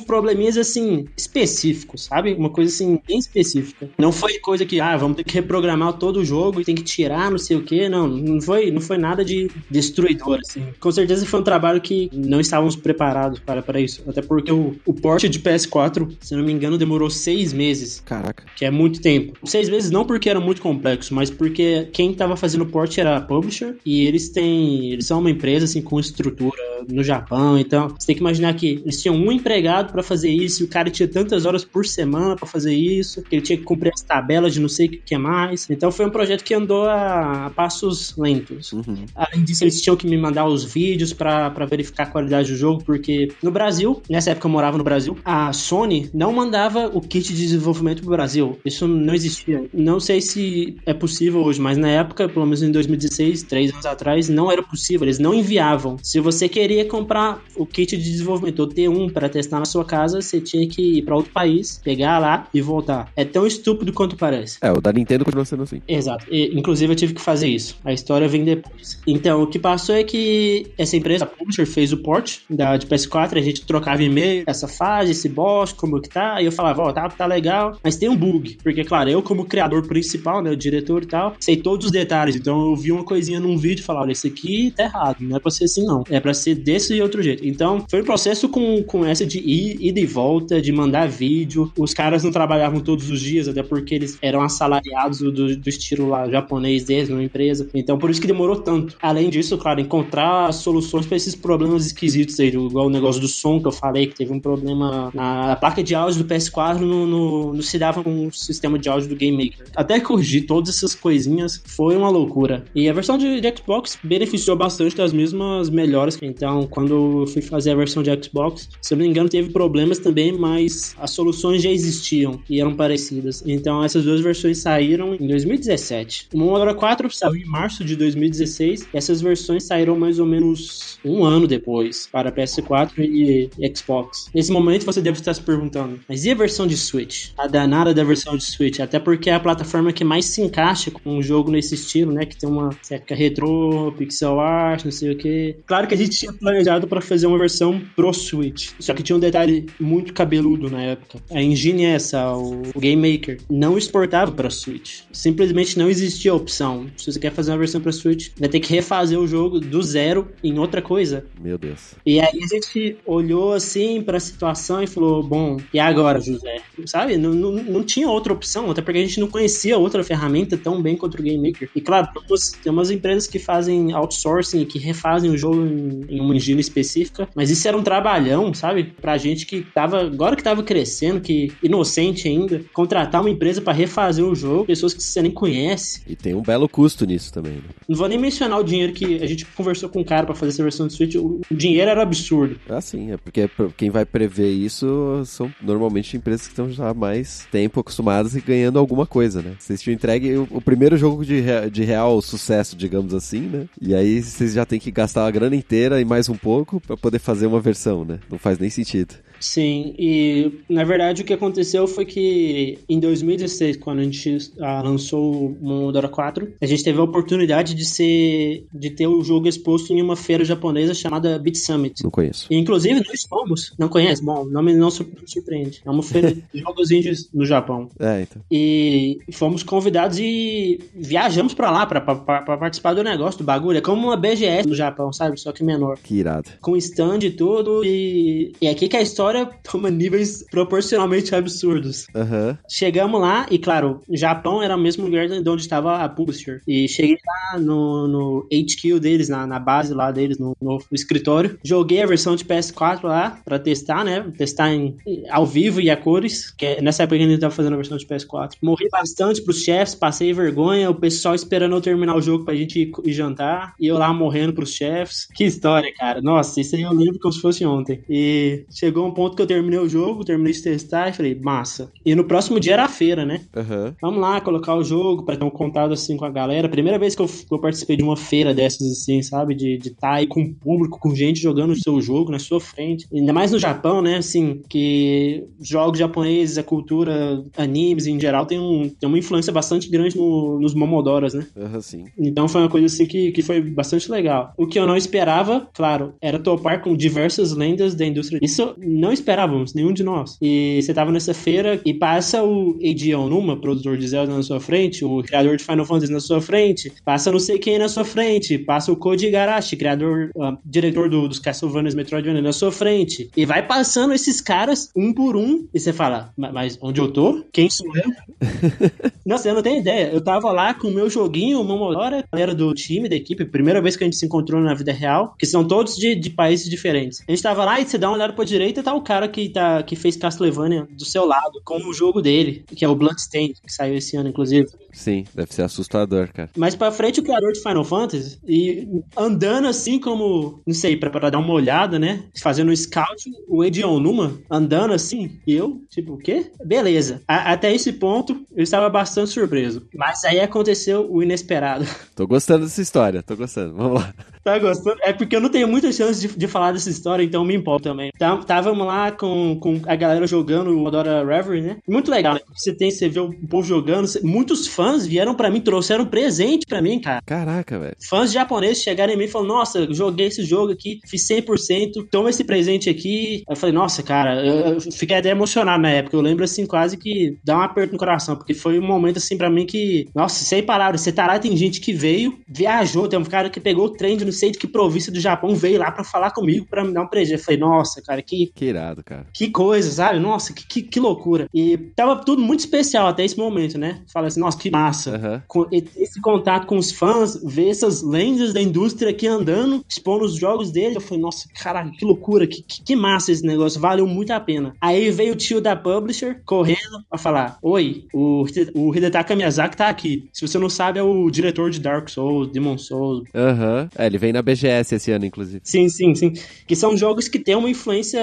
probleminhas assim, específicos, sabe? Uma coisa assim, bem específica. Não foi coisa que, ah, vamos ter que reprogramar todo o jogo e tem que tirar não sei o que. Não, não foi, não foi nada de destruidor, assim. Com certeza foi um trabalho que não estávamos preparados para, para isso. Até porque o, o port de PS4, se não me engano, demorou seis meses Caraca. que é muito tempo. Seis vezes não porque era muito complexo, mas porque quem tava fazendo o port era a publisher e eles têm, eles são uma empresa assim com estrutura no Japão, então você tem que imaginar que eles tinham um empregado pra fazer isso, e o cara tinha tantas horas por semana pra fazer isso, que ele tinha que cumprir as tabelas de não sei o que que é mais. Então foi um projeto que andou a, a passos lentos. Uhum. Além disso, eles tinham que me mandar os vídeos pra verificar a qualidade do jogo, porque no Brasil, nessa época eu morava no Brasil, a Sony não mandava o kit de desenvolvimento pro Brasil. Isso não existia. Não sei se é possível hoje, mas na época, pelo menos em 2016, três anos atrás, não era possível. Eles não enviavam. Se você queria comprar o kit de desenvolvimento ou T1 para testar na sua casa, você tinha que ir pra outro país, pegar lá e voltar. É tão estúpido quanto parece. É, o da Nintendo continua sendo assim. Exato. E, inclusive eu tive que fazer isso. A história vem depois. Então, o que passou é que essa empresa, a Publisher, fez o port da, de PS4, a gente trocava e-mail, essa fase, esse boss, como que tá, e eu falava, ó, tá, tá legal, mas tem um bug. Porque, claro, eu como criador principal, né, o diretor e tal, sei todos os detalhes. Então eu vi uma coisinha num vídeo e falava, olha, esse aqui tá errado, não é pra ser assim não. É pra ser desse e outro jeito. Então, foi um processo com, com essa de ir, ida e volta, de mandar vídeo. Os caras não trabalhavam todos os dias, até porque eles eram assalariados do, do estilo lá japonês deles, numa empresa. Então, por isso que demorou tanto. Além disso, claro, encontrar soluções pra esses problemas esquisitos aí, igual o negócio do som que eu falei, que teve um problema na placa de áudio do PS4 no, no, não se dava com o sistema de áudio do Game Maker. Até corrigir todas essas coisinhas foi uma loucura. E a versão de, de Xbox beneficiou bastante das mesmas melhoras. Então, quando eu fui fazer a versão de Xbox, se eu não me engano, teve problemas também, mas as soluções já existiam e eram parecidas. Então, essas duas versões saíram em 2017. O Commodore 4 saiu em março de 2016 e essas versões saíram mais ou menos um ano depois para PS4 e, e Xbox. Nesse momento, você deve estar se perguntando, mas e a versão de Switch? A danada da versão de Switch, até porque é a plataforma que mais se encaixa com um jogo nesse estilo, né? Que tem uma época retrô, pixel art, não sei o que. Claro que a gente tinha planejado para fazer uma versão pro Switch, só que tinha um detalhe muito cabeludo na época. A engine é essa, o, Game Maker, não exportava para Switch. Simplesmente não existia a opção. Se você quer fazer uma versão para Switch, vai ter que refazer o jogo do zero em outra coisa. Meu Deus. E aí a gente olhou assim pra situação e falou: bom, e agora, José? Sabe? Não, não, não tinha outra opção, até porque a gente não conhecia outra ferramenta tão bem quanto o Game Maker. E claro, tem umas, tem umas empresas que fazem outsourcing e que refazem o jogo em, em uma engine específica, mas isso era um trabalhão, sabe? Pra gente que tava, agora que tava crescendo, que inocente ainda, contratar uma empresa pra refazer o jogo, pessoas que você nem conhece. E tem um belo custo nisso também, né? Não vou nem mencionar o dinheiro que a gente conversou com o cara pra fazer essa versão de Switch, o, dinheiro era absurdo. Ah, sim, é porque p- quem vai prever isso são normalmente empresas que estão já há mais tempo acostumadas e ganhando alguma coisa, né? Vocês tinham entregue o primeiro jogo de, de real sucesso, digamos assim, né? E aí vocês já tem que gastar a grana inteira e mais um pouco pra poder fazer uma versão, né? Não faz nem sentido. Sim, e na verdade o que aconteceu foi que em 2016, quando a gente ah, lançou o Momodora 4, a gente teve a oportunidade de ser de ter o jogo exposto em uma feira japonesa chamada Beat Summit. Não conheço. E, inclusive, nós fomos. Não conhece? Bom, o nome não sur- surpreende. É uma feira de jogos indies no Japão. É, então. E fomos convidados e viajamos pra lá pra participar do negócio, do bagulho. É como uma BGS no Japão, sabe? Só que menor. Que irado. Com stand e tudo. E, e é aqui que a história toma níveis proporcionalmente absurdos. Aham. Chegamos lá e, claro, Japão era o mesmo lugar de onde estava a Publisher. E cheguei lá no, no HQ deles, na, na base lá deles, no, no escritório. Joguei a versão de PS4 lá pra testar, né? Testar em, ao vivo e a cores. Que é- nessa época a gente tava fazendo a versão de PS4. Morri bastante pros chefes, passei vergonha. O pessoal esperando eu terminar o jogo pra gente ir, ir jantar. E eu lá morrendo pros chefes. Que história, cara. Nossa, isso aí eu lembro como se fosse ontem. E chegou um ponto que eu terminei o jogo, terminei de testar e falei, massa. E no próximo dia era a feira, né? Aham. Vamos lá, colocar o jogo pra ter um contato assim com a galera. Primeira vez que eu, eu participei de uma feira dessas, assim, sabe? De estar tá aí com o público, com gente jogando o seu jogo na sua frente. Ainda mais no Japão, né? Assim, que jogos japoneses, a cultura, animes em geral, tem, um, tem uma influência bastante grande no- nos Momodoras, né? Aham, sim. Então foi uma coisa assim que, que foi bastante legal. O que eu não esperava, claro, era topar com diversas lendas da indústria. Isso não esperávamos, nenhum de nós. E você tava nessa feira e passa o Eiji Onuma, produtor de Zelda, na sua frente, o criador de Final Fantasy na sua frente, passa não sei quem na sua frente, passa o Koji Igarashi, criador, ah, diretor do- dos Castlevania Metroidvania na sua frente. E vai passando esses caras um por um e você fala, "Ma- mas onde eu tô? Quem sou eu? Nossa, eu não tenho ideia. Eu tava lá com o meu joguinho, o Momodora, a galera do time, da equipe, primeira vez que a gente se encontrou na vida real, que são todos de, de países diferentes. A gente tava lá e você dá uma olhada pra direita, tá o cara que, tá, que fez Castlevania do seu lado, com o jogo dele, que é o Bloodstained, que saiu esse ano, inclusive. Sim, deve ser assustador, cara. Mais pra frente, o criador de Final Fantasy, e andando assim como, não sei, pra, pra dar uma olhada, né? Fazendo um scout, o Eiji Onuma andando assim, e eu, tipo, o quê? Beleza. A- até esse ponto, eu estava bastante surpreso. Mas aí aconteceu o inesperado. Tô gostando dessa história, tô gostando. Vamos lá. Tá gostando? É porque eu não tenho muita chance de, de falar dessa história, então me empolgo também. Tá, távamos lá com, com a galera jogando o Modora Reverie, né? Muito legal, né? Você tem, você vê o povo jogando. muitos fãs vieram pra mim, trouxeram presente pra mim, cara. Caraca, velho. Fãs japoneses chegaram em mim e falaram: Nossa, joguei esse jogo aqui, fiz 100%, toma esse presente aqui. Eu falei: Nossa, cara, eu, eu fiquei até emocionado na época. Eu lembro assim, quase que dá um aperto no coração, porque foi um momento assim pra mim que, nossa, sem palavras. Você tá lá, tem gente que veio, viajou, tem um cara que pegou o trem de não sei de que província do Japão, veio lá pra falar comigo, pra me dar um presente. Eu falei: Nossa, cara, que, Que irado, cara. que coisa, sabe? Nossa, que, que, que loucura. E tava tudo muito especial até esse momento, né? Fala assim: Nossa, que massa com esse contato com os fãs, ver essas lendas da indústria aqui andando, expondo os jogos dele. Eu falei, nossa, caralho, que loucura, que, que, que massa esse negócio, valeu muito a pena. Aí veio o tio da publisher correndo pra falar: Oi, o, o Hidetaka Miyazaki tá aqui. Se você não sabe, é o diretor de Dark Souls, Demon Souls. Aham. É, ele vem na BGS esse ano, inclusive. Sim, sim, sim. Que são jogos que têm uma influência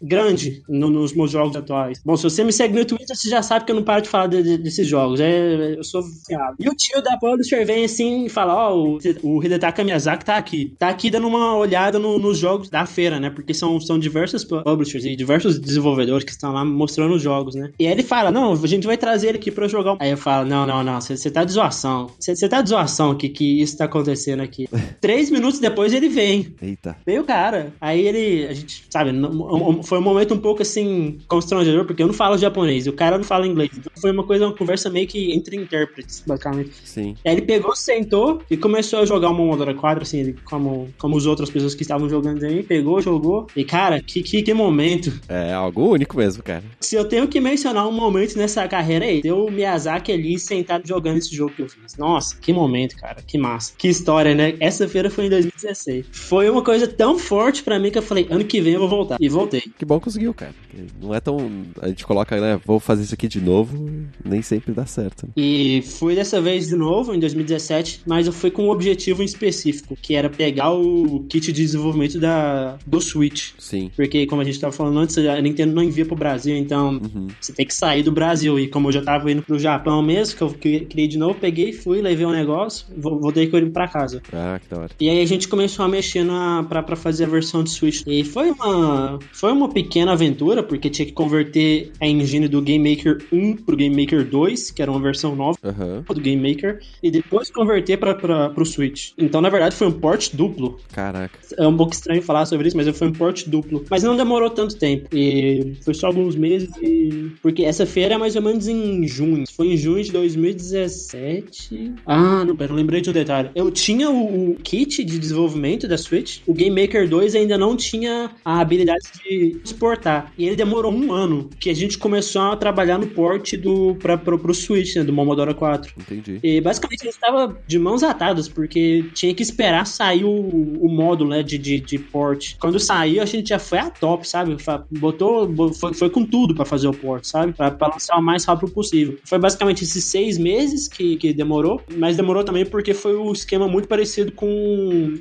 grande no- nos meus jogos atuais. Bom, se você me segue no Twitter, você já sabe que eu não paro de falar de- de- desses jogos. É, eu sou viciado. E o tio da publisher vem assim e fala: Ó, o, o Hidetaka Miyazaki tá aqui. Tá aqui dando uma olhada no- nos jogos da feira, né? Porque são, são diversos pu- publishers e diversos desenvolvedores que estão lá mostrando os jogos, né? E aí ele fala: Não, a gente vai trazer ele aqui pra jogar. Aí eu falo: Não, não, não, você tá de zoação. Você tá de zoação que, que isso tá acontecendo aqui. Três minutos depois ele vem. Eita. Veio o cara. Aí ele, a gente, sabe, foi um momento um pouco assim, constrangedor, porque eu não falo japonês e o cara não fala inglês. Então foi uma coisa, uma conversa meio que entre intérpretes, basicamente. Sim. Aí ele pegou, sentou e começou a jogar o Momodora 4, assim, ele, como, como as outras pessoas que estavam jogando aí, pegou, jogou. E cara, que, que, que momento. É algo único mesmo, cara. Se eu tenho que mencionar um momento nessa carreira aí, deu o Miyazaki ali sentado jogando esse jogo que eu fiz. Nossa, que momento, cara, que massa. Que história, né? Essa feira feira foi em 2016. Foi uma coisa tão forte pra mim que eu falei, ano que vem eu vou voltar. E voltei. Que bom que conseguiu, cara. Não é tão. A gente coloca, né? Vou fazer isso aqui de novo, nem sempre dá certo. Né? E fui dessa vez de novo, em 2017, mas eu fui com um objetivo em específico, que era pegar o kit de desenvolvimento da, do Switch. Sim. Porque, como a gente tava falando antes, a Nintendo não envia pro Brasil, então Uhum. você tem que sair do Brasil. E como eu já tava indo pro Japão mesmo, que eu queria de novo, peguei, fui, levei um negócio, vo- voltei com ele pra casa. Ah, que da hora. E aí a gente começou a mexer na, pra, pra fazer a versão de Switch. E foi uma, foi uma pequena aventura, porque tinha que converter a engine do Game Maker 1 pro Game Maker 2, que era uma versão nova Aham. do Game Maker, e depois converter pra, pra, pro Switch. Então, na verdade, foi um port duplo. Caraca. É um pouco estranho falar sobre isso, mas foi um port duplo. Mas não demorou tanto tempo. E foi só alguns meses. E... Porque essa feira é mais ou menos em junho. Foi em junho de 2017. Ah, não, pera, lembrei de um detalhe. Eu tinha o, o kit de desenvolvimento da Switch. O Game Maker 2 ainda não tinha a habilidade de exportar. E ele demorou um ano que a gente começou a trabalhar no port do, pra, pro, pro Switch, né, do Momodora 4. Entendi. E basicamente a gente estava de mãos atadas, porque tinha que esperar sair o, o módulo né, de, de, de port. Quando saiu, a gente já foi a top, sabe? Botou, bo- foi, foi com tudo pra fazer o port, sabe? Pra, pra lançar o mais rápido possível. Foi basicamente esses seis meses que, que demorou, mas demorou também porque foi o esquema muito parecido com,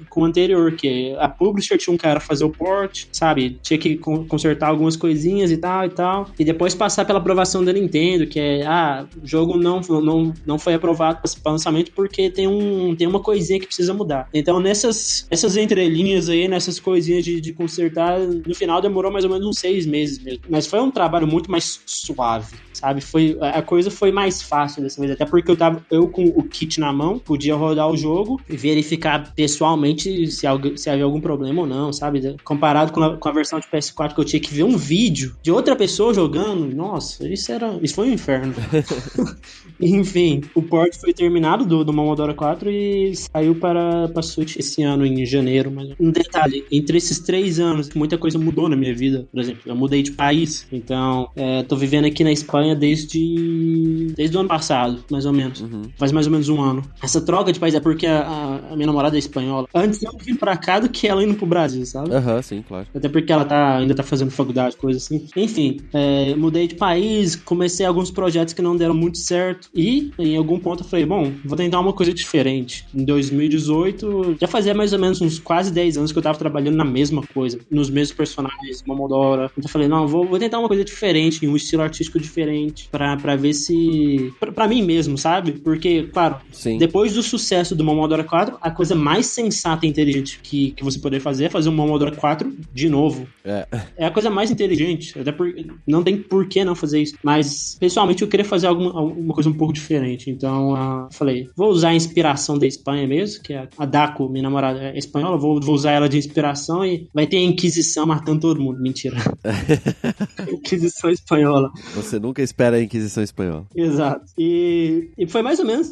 com o anterior, que a publisher tinha um cara fazer o port, sabe? Tinha que con- consertar algumas coisinhas e tal e tal. E depois passar pela aprovação da Nintendo, que é, ah, o jogo não, não, não foi aprovado para lançamento porque tem, um, tem uma coisinha que precisa mudar. Então, nessas essas entrelinhas aí, nessas coisinhas de, de consertar, no final demorou mais ou menos uns seis meses mesmo. Mas foi um trabalho muito mais suave, sabe? Foi, a coisa foi mais fácil dessa vez, até porque eu tava eu com o kit na mão, podia rodar o jogo verificar pessoalmente se, algu- se havia algum problema ou não, sabe? Comparado com a, com a versão de PS4 que eu tinha que ver um vídeo de outra pessoa jogando, nossa, isso era. Isso foi um inferno. Enfim, o port foi terminado do, do Momodora 4 e saiu para, para Switch esse ano, em janeiro. Mas um detalhe: entre esses três anos, muita coisa mudou na minha vida. Por exemplo, eu mudei de país, então é, tô vivendo aqui na Espanha desde, desde o ano passado, mais ou menos. Uhum. Faz mais ou menos um ano. Essa troca de país é porque a, a- a minha namorada é espanhola. Antes eu vim pra cá do que ela indo pro Brasil, sabe? Aham, sim, claro. Até porque ela tá, ainda tá fazendo faculdade, coisa assim. Enfim, é, mudei de país, comecei alguns projetos que não deram muito certo. E em algum ponto eu falei, bom, vou tentar uma coisa diferente. Em 2018, já fazia mais ou menos uns quase 10 anos que eu tava trabalhando na mesma coisa, nos mesmos personagens, Momodora. Então eu falei, não, vou, vou tentar uma coisa diferente, um estilo artístico diferente, pra, pra ver se. Pra, pra mim mesmo, sabe? Porque, claro, Sim. depois do sucesso do Momodora 4, a coisa mais sensata e inteligente que, que você poder fazer é fazer um Momodora 4 de novo. É. É a coisa mais inteligente. Até porque não tem por que não fazer isso. Mas, pessoalmente, eu queria fazer alguma, alguma coisa um pouco diferente. Então, ah, falei, vou usar a inspiração da Espanha mesmo, que é a Daco, minha namorada é espanhola, vou, vou usar ela de inspiração e vai ter a Inquisição matando todo mundo. Mentira. Inquisição espanhola. Você nunca espera a Inquisição Espanhola. Exato. E, e foi mais ou menos,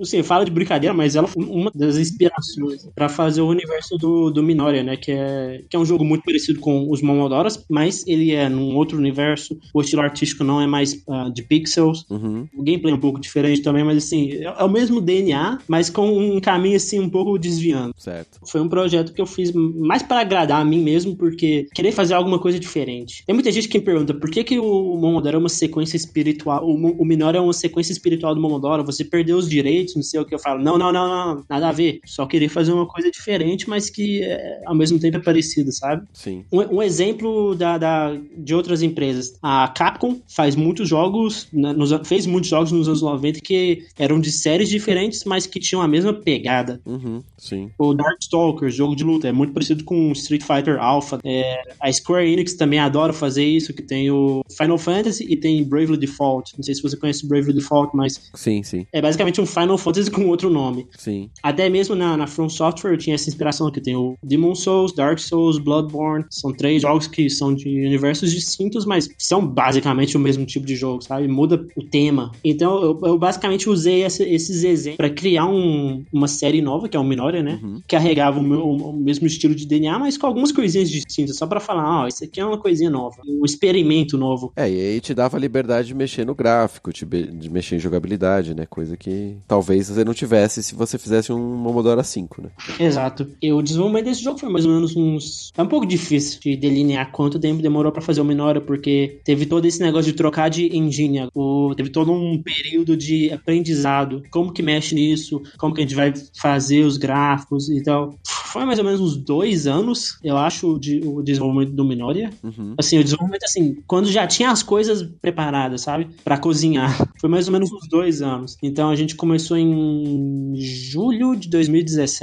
assim, fala de brincadeira, mas ela foi uma das inspirações pra fazer o universo do, do Minoria, né? Que é, que é um jogo muito parecido com os Momodoras, mas ele é num outro universo. O estilo artístico não é mais ah, de pixels. Uhum. O gameplay é um pouco diferente também, mas assim, é, é o mesmo DNA, mas com um caminho assim um pouco desviando. Certo. Foi um projeto que eu fiz mais para agradar a mim mesmo, porque querer fazer alguma coisa diferente. Tem muita gente que me pergunta por que, que o Momodoro é uma sequência espiritual, o, o Minora é uma sequência espiritual do Momodoro, você perdeu os direitos, não sei o que. Eu falo, não, não, não, não, nada a ver. Só queria fazer uma coisa diferente, mas que é, ao mesmo tempo é parecida, sabe? Sim. Um, um exemplo da, da- de outras empresas. A Capcom faz muitos jogos, né, nos fez muitos jogos nos anos 90 que eram de séries diferentes, mas que tinham a mesma pegada. Uhum. Sim. O Darkstalkers, jogo de luta, é muito parecido com Street Fighter Alpha. É, a Square Enix também adora fazer isso, que tem o Final Fantasy e tem Bravely Default. Não sei se você conhece Bravely Default, mas Sim, sim. é basicamente um Final Fantasy com outro nome. Sim. Até mesmo na, na From Software tinha essa inspiração que tem o Demon Souls, Dark Souls, Bloodborne. São três jogos que são de universos distintos, mas são basicamente o mesmo tipo de jogo, sabe? Muda o tema. Então eu, eu basicamente usei essa- esses exemplos para criar um- uma série nova, que é o Minoria, né? Uhum. Carregava o, meu- o mesmo estilo de DNA, mas com algumas coisinhas distintas, só para falar, ó, isso aqui é uma coisinha nova, um experimento novo. É, e aí te dava a liberdade de mexer no gráfico, de, mexer em jogabilidade, né? Coisa que talvez você não tivesse se você fizesse um Momodora 5. 5, né? Exato. E o desenvolvimento desse jogo foi mais ou menos uns. É um pouco difícil de delinear quanto tempo demorou para fazer o Minora, porque teve todo esse negócio de trocar de engine. O... Teve todo um período de aprendizado. Como que mexe nisso? Como que a gente vai fazer os gráficos e tal. Foi mais ou menos uns dois anos, eu acho, de, o desenvolvimento do Minoria. Uhum. Assim, o desenvolvimento, assim, quando já tinha as coisas preparadas, sabe? Pra cozinhar. Foi mais ou menos uns dois anos. Então a gente começou em julho de 2017.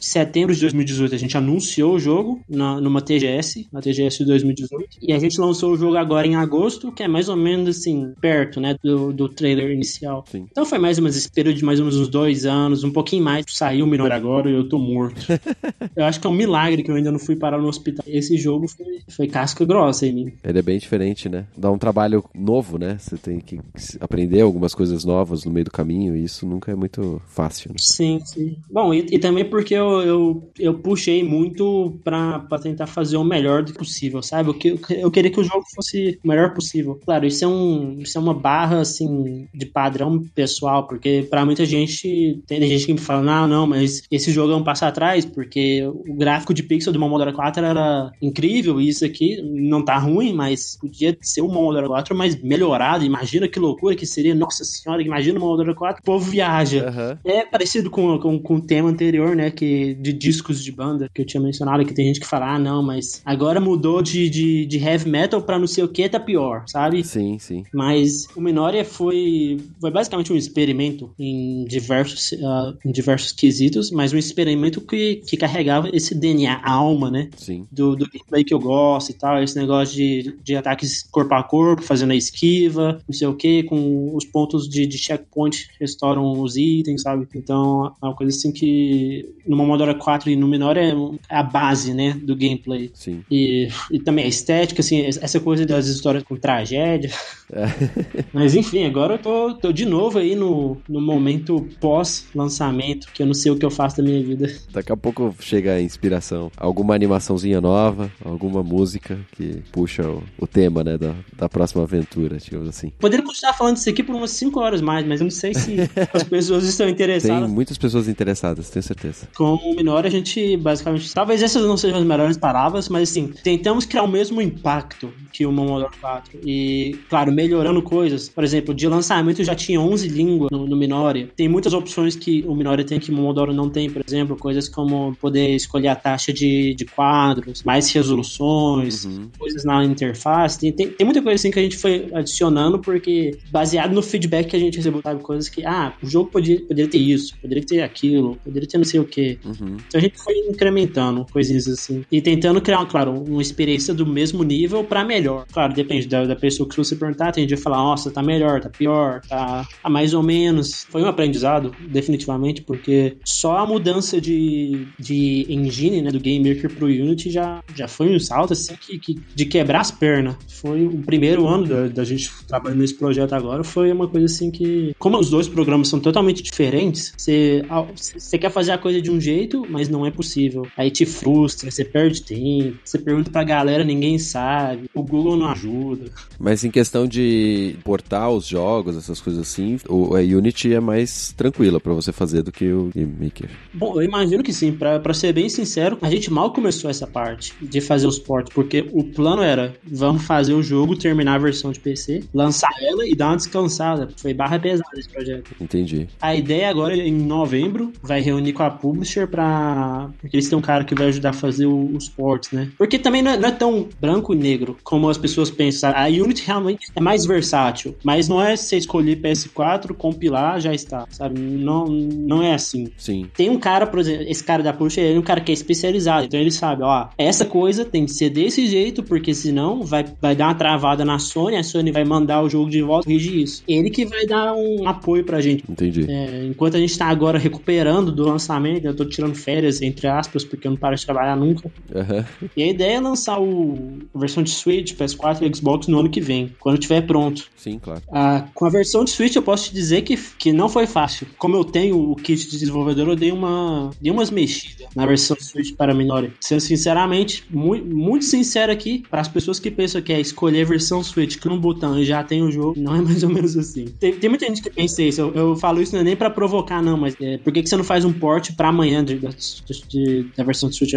Setembro de 2018 a gente anunciou o jogo na, numa TGS, na TGS de 2018. E a gente lançou o jogo agora em agosto, que é mais ou menos assim, perto, né? Do, do trailer inicial. Sim. Então foi mais ou menos esse período de mais ou menos uns dois anos, um pouquinho mais. Saiu o Minor agora e eu tô morto. eu acho que é um milagre que eu ainda não fui parar no hospital. Esse jogo foi, foi casca grossa em mim. Ele é bem diferente, né? Dá um trabalho novo, né? Você tem que aprender algumas coisas novas no meio do caminho e isso nunca é muito fácil, né? Sim, sim. Bom, e, e também porque eu, eu, eu puxei muito pra, pra tentar fazer o melhor do possível, sabe? Eu, eu queria que o jogo fosse o melhor possível. Claro, isso é, um, isso é uma barra, assim, de padrão pessoal, porque pra muita gente, tem gente que me fala, não, não, mas esse jogo é um passo atrás, porque o gráfico de pixel do Momodora 4 era incrível, e isso aqui não tá ruim, mas podia ser o Momodora 4 mais melhorado. Imagina que loucura que seria, nossa senhora, imagina o Momodora 4, o povo viaja. Aham. É parecido com, com, com o tema anterior, né? Que, de discos de banda que eu tinha mencionado, que tem gente que fala, ah, não, mas agora mudou de, de, de heavy metal pra não sei o que, tá pior, sabe? Sim, sim. Mas o Minoria foi, foi basicamente um experimento em diversos, ah, em diversos quesitos, mas um experimento que, que carregava esse DNA, a alma, né? Sim. do, do gameplay que eu gosto e tal, esse negócio de, de ataques corpo a corpo, fazendo a esquiva, não sei o que, com os pontos de, de checkpoint restauram os itens, sabe? Então é uma coisa assim que no Momodora 4 e no Menor é a base, né, do gameplay. Sim. E, e também a estética, assim, essa coisa das histórias com tragédia. É. Mas enfim, agora eu tô, tô de novo aí no, no momento pós-lançamento, que eu não sei o que eu faço da minha vida. Daqui a pouco chega a inspiração. Alguma animaçãozinha nova, alguma música que puxa o, o tema, né, da, da próxima aventura, digamos assim. Poderia continuar falando isso aqui por umas 5 horas mais, mas eu não sei se as pessoas estão Tem interessadas. muitas pessoas interessadas, tenho certeza. Com o Minora, a gente basicamente. Talvez essas não sejam as melhores palavras, mas assim, tentamos criar o mesmo impacto que o Momodoro 4. E, claro, melhorando coisas. Por exemplo, de lançamento já tinha 11 línguas no, no Minoria. Tem muitas opções que o Minoria tem que o Momodoro não tem, por exemplo, coisas como poder escolher a taxa de, de quadros, mais resoluções, Uhum. coisas na interface. Tem, tem, tem muita coisa assim que a gente foi adicionando, porque baseado no feedback que a gente recebeu, sabe? Coisas que, ah, o jogo podia, poderia ter isso, poderia ter aquilo, poderia ter não sei o que. Uhum. Então a gente foi incrementando coisinhas assim. E tentando criar, claro, uma experiência do mesmo nível pra melhor. Claro, depende da, da pessoa que você perguntar, tem vai falar, nossa, tá melhor, tá pior, tá, tá mais ou menos. Foi um aprendizado, definitivamente, porque só a mudança de, de engine, né, do Game Maker pro Unity já, já foi um salto, assim, que, que- de quebrar as pernas. Foi o primeiro ano da, da gente trabalhando nesse projeto agora, foi uma coisa assim que, como os dois programas são totalmente diferentes, você, você quer fazer a coisa de um jeito, mas não é possível. Aí te frustra, você perde tempo, você pergunta pra galera, ninguém sabe, o Google não ajuda. Mas em questão de portar os jogos, essas coisas assim, o, a Unity é mais tranquila pra você fazer do que o Game Maker. Bom, eu imagino que sim. Pra, pra ser bem sincero, a gente mal começou essa parte de fazer os ports, porque o plano era, vamos fazer o jogo, terminar a versão de PC, lançar ela e dar uma descansada. Foi barra pesada esse projeto. Entendi. A ideia agora, em novembro, vai reunir com a publisher pra... Porque eles têm um cara que vai ajudar a fazer os ports, né? Porque também não é, não é tão branco e negro como as pessoas pensam. sabe? A Unity realmente é mais versátil, mas não é você escolher PS4, compilar, já está, sabe? Não, não é assim. Sim. Tem um cara, por exemplo, esse cara da Puxa, ele é um cara que é especializado, então ele sabe, ó, essa coisa tem que ser desse jeito, porque senão vai, vai dar uma travada na Sony, a Sony vai mandar o jogo de volta e corrigir isso. Ele que vai dar um apoio pra gente. Entendi. É, enquanto a gente tá agora recuperando do lançamento, eu tô tirando férias, entre aspas, porque eu não paro de trabalhar nunca. Aham. E a ideia é lançar o, a versão de Switch, PS4 e Xbox no ano que vem, quando tiver pronto. Sim, claro. Ah, com a versão de Switch eu posso te dizer que, que não foi fácil. Como eu tenho o kit de desenvolvedor, eu dei, uma, dei umas mexidas. na versão Switch para Minori. Sendo sinceramente, muito, muito sincero aqui, para as pessoas que pensam que é escolher a versão Switch com um botão e já tem o jogo, não é mais ou menos assim. Tem, tem muita gente que pensa isso, eu, eu falo isso não é nem para provocar, não, mas é, por que, que você não faz um port para amanhã de, de, de, da versão Switch?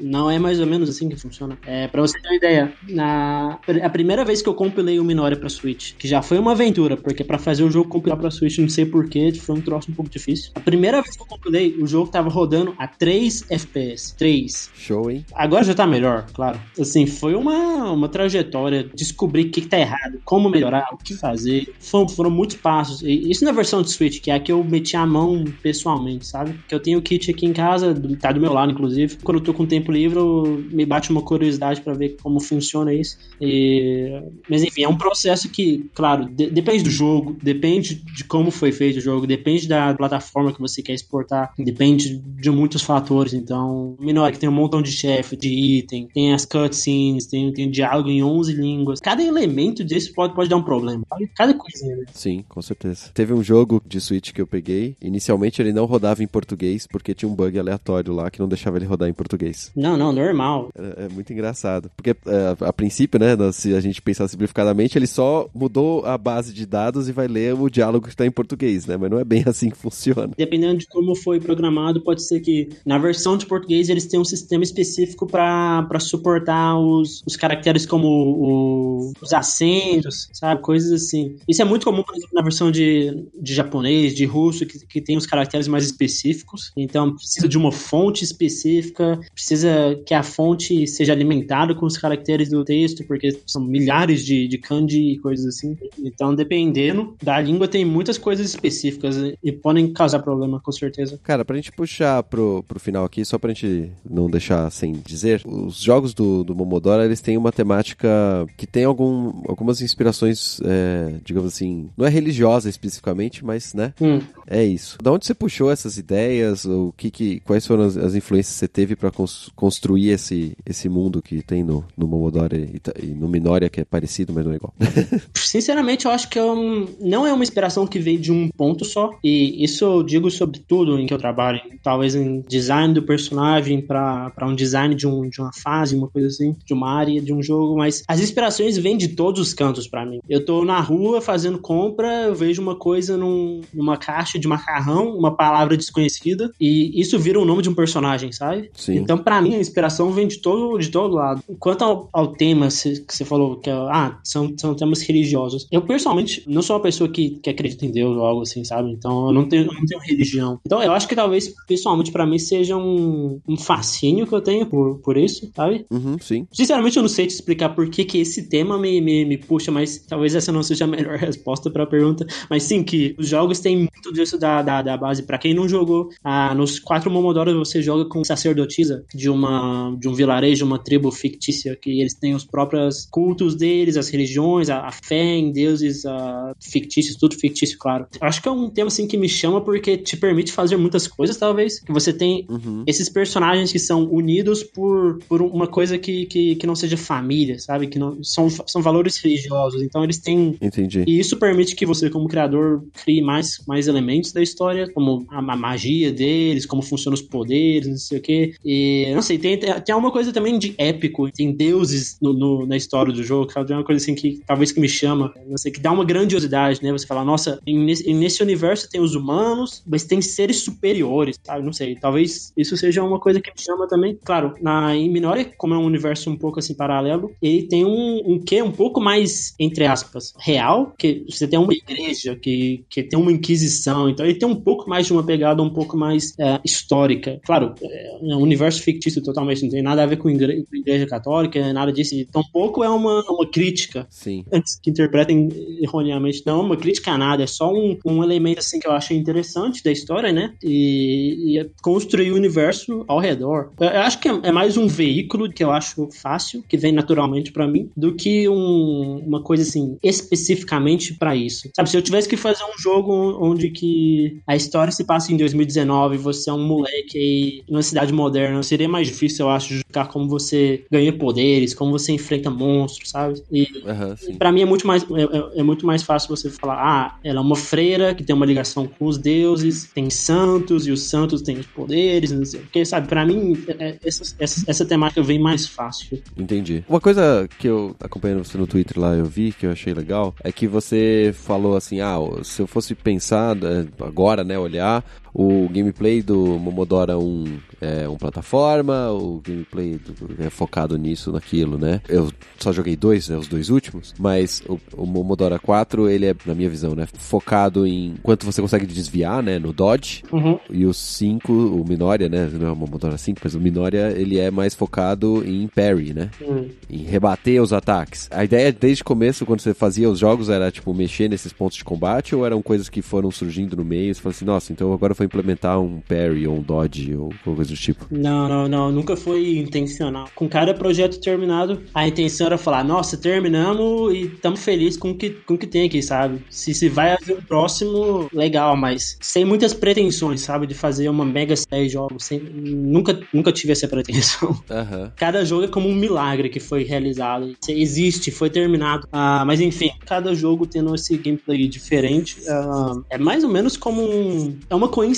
Não é mais ou menos assim que funciona. É, para você ter uma ideia, na, a primeira vez que eu compilei o Minori para Switch, que já foi uma aventura, porque para fazer o jogo compilar para Switch, não sei porquê, foi um troço um pouco difícil. A primeira vez que eu compilei, o jogo tava rodando a 3 FPS. 3. Show, hein? Agora já tá melhor, claro. Assim, foi uma, uma trajetória, descobrir o que, que tá errado, como melhorar, o que fazer. Foram, foram muitos passos. E isso na versão de Switch, que é a que eu meti a mão pessoalmente, sabe? Que eu tenho o kit aqui em casa, tá do meu lado, inclusive. Quando eu tô com tempo livre, me bate uma curiosidade para ver como funciona isso. E... Mas enfim, é um processo que, claro, de depende do jogo, depende de como foi feito o jogo, depende da plataforma que você quer exportar, depende de muitos fatores. Então, menor que tem um montão de chefe, de item, tem as cutscenes, tem, tem diálogo em 11 línguas. Cada elemento disso pode, pode dar um problema. Cada coisinha. Né? Sim, com certeza. Teve um jogo de Switch que eu peguei. Inicialmente ele não rodava em português porque tinha um bug aleatório lá que não deixava ele rodar em português. Não, não, normal. É, é muito engraçado. Porque é, a princípio, né, se a gente pensar simplificadamente, ele só mudou a base de dados e vai ler o diálogo que está em português, né? Mas não é bem assim que funciona. Dependendo de como foi programado, pode ser que na versão de português eles tenham um sistema específico para suportar os, os caracteres como o, os acentos, sabe? Coisas assim. Isso é muito comum, por exemplo, na versão de, de japonês, de russo, que, que tem os caracteres mais específicos. Então, precisa de uma fonte específica, precisa que a fonte seja alimentada com os caracteres do texto, porque são milhares de, de kanji e coisas assim. Então, dependendo da língua, tem muitas coisas específicas e podem causar problema, com certeza. Cara, pra gente puxar pro, pro final aqui, só pra gente não deixar sem dizer, os jogos do, do Momodora, eles têm uma temática que tem algum, algumas inspirações, é, digamos assim, não é religiosa especificamente, mas, né? Hum. É isso. Da onde você puxou essas ideias? O que, que quais foram as, as influências que você teve para cons construir esse, esse mundo que tem no, no Momodora e, e, no Minoria, que é parecido, mas não é igual? Sinceramente, eu acho que é um, não é uma inspiração que veio de um ponto só. E isso eu digo sobre tudo em que eu trabalho. Talvez em design do personagem para um design de, um, de uma fase, uma coisa assim, de uma área, de um jogo. Mas as inspirações vêm de todos os cantos para mim. Eu tô na rua fazendo compra, eu vejo uma coisa num, numa caixa de macarrão, uma palavra desconhecida, e isso vira o nome de um personagem, sabe? Sim. Então, para mim, a inspiração vem de todo, de todo lado. Quanto ao, ao tema que você falou, que é, ah, são, são temas religiosos. Eu, pessoalmente, não sou uma pessoa que, que acredita em Deus ou algo assim, sabe? Então, eu não tenho, eu não tenho religião. Então, eu acho que talvez, pessoalmente, para mim, seja um, um fascínio que eu tenho por, por isso, sabe? Uhum, sim. Sinceramente, eu não sei te explicar por que, que esse tema me, me, me puxa, mas talvez essa não seja a melhor resposta para a pergunta. Mas sim, que os jogos têm muito disso da, da, da base. Para quem não jogou, ah, nos quatro Momodoros você joga com sacerdotisa de uma de um vilarejo, uma tribo fictícia, que eles têm os próprios cultos deles, as religiões, a, a fé em deuses a, fictícios, tudo fictício, claro. Acho que é um tema assim que me chama porque te permite fazer muitas coisas, talvez. Que você tem uhum. esses personagens que são unidos por, por uma coisa que, que, que não seja família, sabe? Que não são, são valores religiosos. Então eles têm. Entendi. E isso permite que você, como criador, crie mais, mais elementos da história, como a, a magia deles, como funcionam os poderes, não sei o quê. E não sei, tem, tem uma coisa também de épico, tem deuses no, no, na história do jogo, é uma coisa assim que talvez que me chama, não sei, que dá uma grandiosidade, né? Você fala, nossa, nesse, nesse universo tem os humanos, mas tem seres superiores, sabe? Não sei, talvez isso seja uma coisa que me chama também. Claro, na, em Minoria, como é um universo um pouco assim paralelo, ele tem um, um quê um pouco mais, entre aspas, real, que você tem uma igreja que, que tem uma inquisição, então ele tem um pouco mais de uma pegada um pouco mais é, histórica. Claro, é um universo fictício totalmente, não tem nada a ver com igreja, com igreja católica, nada disso. Então, pouco é uma, uma crítica. Sim. Antes que interpretem erroneamente, não é uma crítica a nada, é só um, um elemento assim que eu achei interessante da história, né? E, e é construir o universo ao redor. Eu, eu acho que é, é, mais um veículo que eu acho fácil, que vem naturalmente para mim, do que um, uma coisa assim, especificamente para isso. Sabe, se eu tivesse que fazer um jogo onde que a história se passa em 2019, você é um moleque aí numa cidade moderna, seria mais difícil, eu acho, justificar como você ganha poderes, como você enfrenta monstros, sabe? E, uhum, para mim é muito mais é, é, é, muito mais fácil você falar, ah, ela é uma freira que tem uma ligação com os deuses, tem santos e os santos têm os poderes, assim. Porque, sabe, pra mim, é, essa, essa, essa temática vem mais fácil. Entendi. Uma coisa que eu, acompanhando você no Twitter lá, eu vi, que eu achei legal, é que você falou assim, ah, se eu fosse pensar é, agora, né, olhar, o gameplay do Momodora 1 é um plataforma, o gameplay do, é focado nisso, naquilo, né? Eu só joguei dois, né, os dois últimos, mas o, o Momodora 4, ele é, na minha visão, né, focado em quanto você consegue desviar, né, no dodge, Uhum. e o 5, o Minoria, né, não é o Momodora 5, mas o Minoria, ele é mais focado em parry, né? Hum. em rebater os ataques. A ideia desde o começo, quando você fazia os jogos, era tipo mexer nesses pontos de combate ou eram coisas que foram surgindo no meio? Você falou assim, nossa, então agora eu vou implementar um parry ou um dodge ou coisa do tipo. Não, não, não, nunca foi intencional. Com cada projeto terminado, a intenção era falar, nossa, terminamos e estamos felizes com o que, com o que tem aqui, sabe? Se, se vai haver um próximo, legal, mas sem muitas pretensões, sabe? De fazer uma mega série de jogos. Sem, nunca, nunca tive essa pretensão. Aham. Cada jogo é como um milagre que foi realizado. Existe, foi terminado. Ah, mas enfim, cada jogo tendo esse gameplay diferente. ah, é mais ou menos como um. É uma coincidência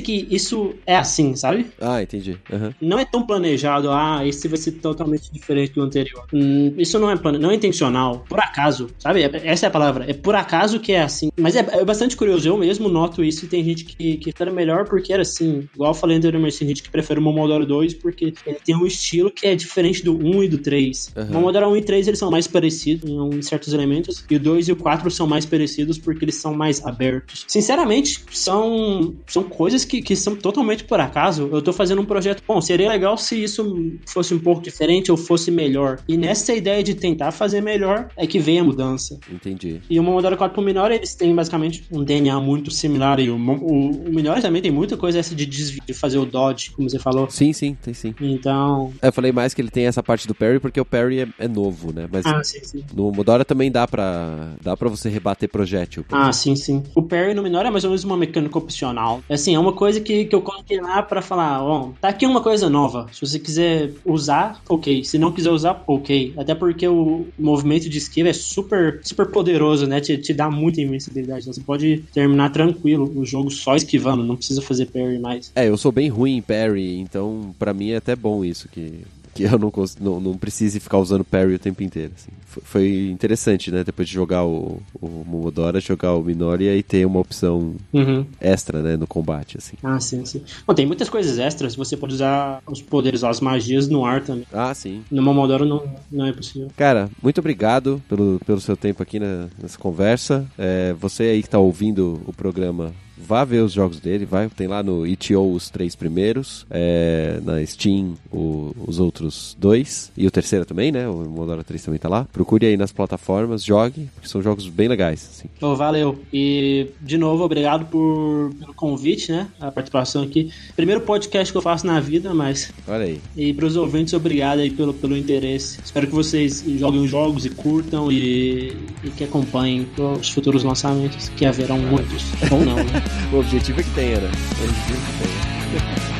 que isso é assim, sabe? Ah, entendi. Aham. Não é tão planejado, ah, esse vai ser totalmente diferente do anterior. Hum, isso não é plane... não é intencional. Por acaso, sabe? É- Essa é a palavra. É por acaso que é assim. Mas é, é bastante curioso. Eu mesmo noto isso e tem gente que, que era melhor porque era assim. Igual eu falei anteriormente, tem gente que prefere o Momodoro 2 porque ele tem um estilo que é diferente do 1 e do 3. Aham. O Momodoro 1 e 3 eles são mais parecidos em certos elementos. E o 2 e o 4 são mais parecidos porque eles são mais abertos. Sinceramente, são, são coisas que, que são totalmente por acaso. Eu tô fazendo um projeto. Bom, seria legal se isso fosse um pouco diferente ou fosse melhor. E nessa ideia de tentar fazer melhor é que vem a mudança. Entendi. E o Momodoro 4 pro Minora, eles têm basicamente um DNA muito similar. E o, o, o Minora também tem muita coisa essa de desvio, de fazer o dodge, como você falou. Sim, sim, tem sim. Então. Eu falei mais que ele tem essa parte do parry porque o parry é, é novo, né? Mas Ah, sim, sim. no Momodora também dá pra, dá pra você rebater projétil. Ah, sim, sim. O parry no Minora é mais ou menos uma mecânica opcional. Assim, é uma coisa que, que eu coloquei lá pra falar, ó, tá aqui uma coisa nova. Se você quiser usar, ok. Se não quiser usar, ok. Até porque o movimento de esquiva é super, super poderoso, né? Te, te dá muita invencibilidade. Então você pode terminar tranquilo o jogo só esquivando, não precisa fazer parry mais. É, eu sou bem ruim em parry, então pra mim é até bom isso, que, que eu não, não, não precise ficar usando parry o tempo inteiro. assim. Foi, foi interessante, né? Depois de jogar o, o Momodora, jogar o Minoria e ter uma opção Uhum. extra, né, no combate, assim. Ah, sim, sim. Bom, tem muitas coisas extras. Você pode usar os poderes, as magias no ar também. Ah, sim. No Momodoro não, não é possível. Cara, muito obrigado pelo, pelo seu tempo aqui na- nessa conversa. É, você aí que tá ouvindo o programa, vá ver os jogos dele, vai, tem lá no itch.io os três primeiros, é, na Steam o- os outros dois, e o terceiro também, né? O Modora 3 também tá lá. Procure aí nas plataformas, jogue, porque são jogos bem legais, assim. Ô, valeu. E, de novo, obrigado por, pelo convite, né? A participação aqui. Primeiro podcast que eu faço na vida, mas. Olha aí. E pros ouvintes, obrigado aí pelo, pelo interesse. Espero que vocês joguem os jogos e curtam e, e que acompanhem os futuros lançamentos, que haverão muitos. Ou não, né? O objetivo é que tenha, né? O objetivo é que tenha.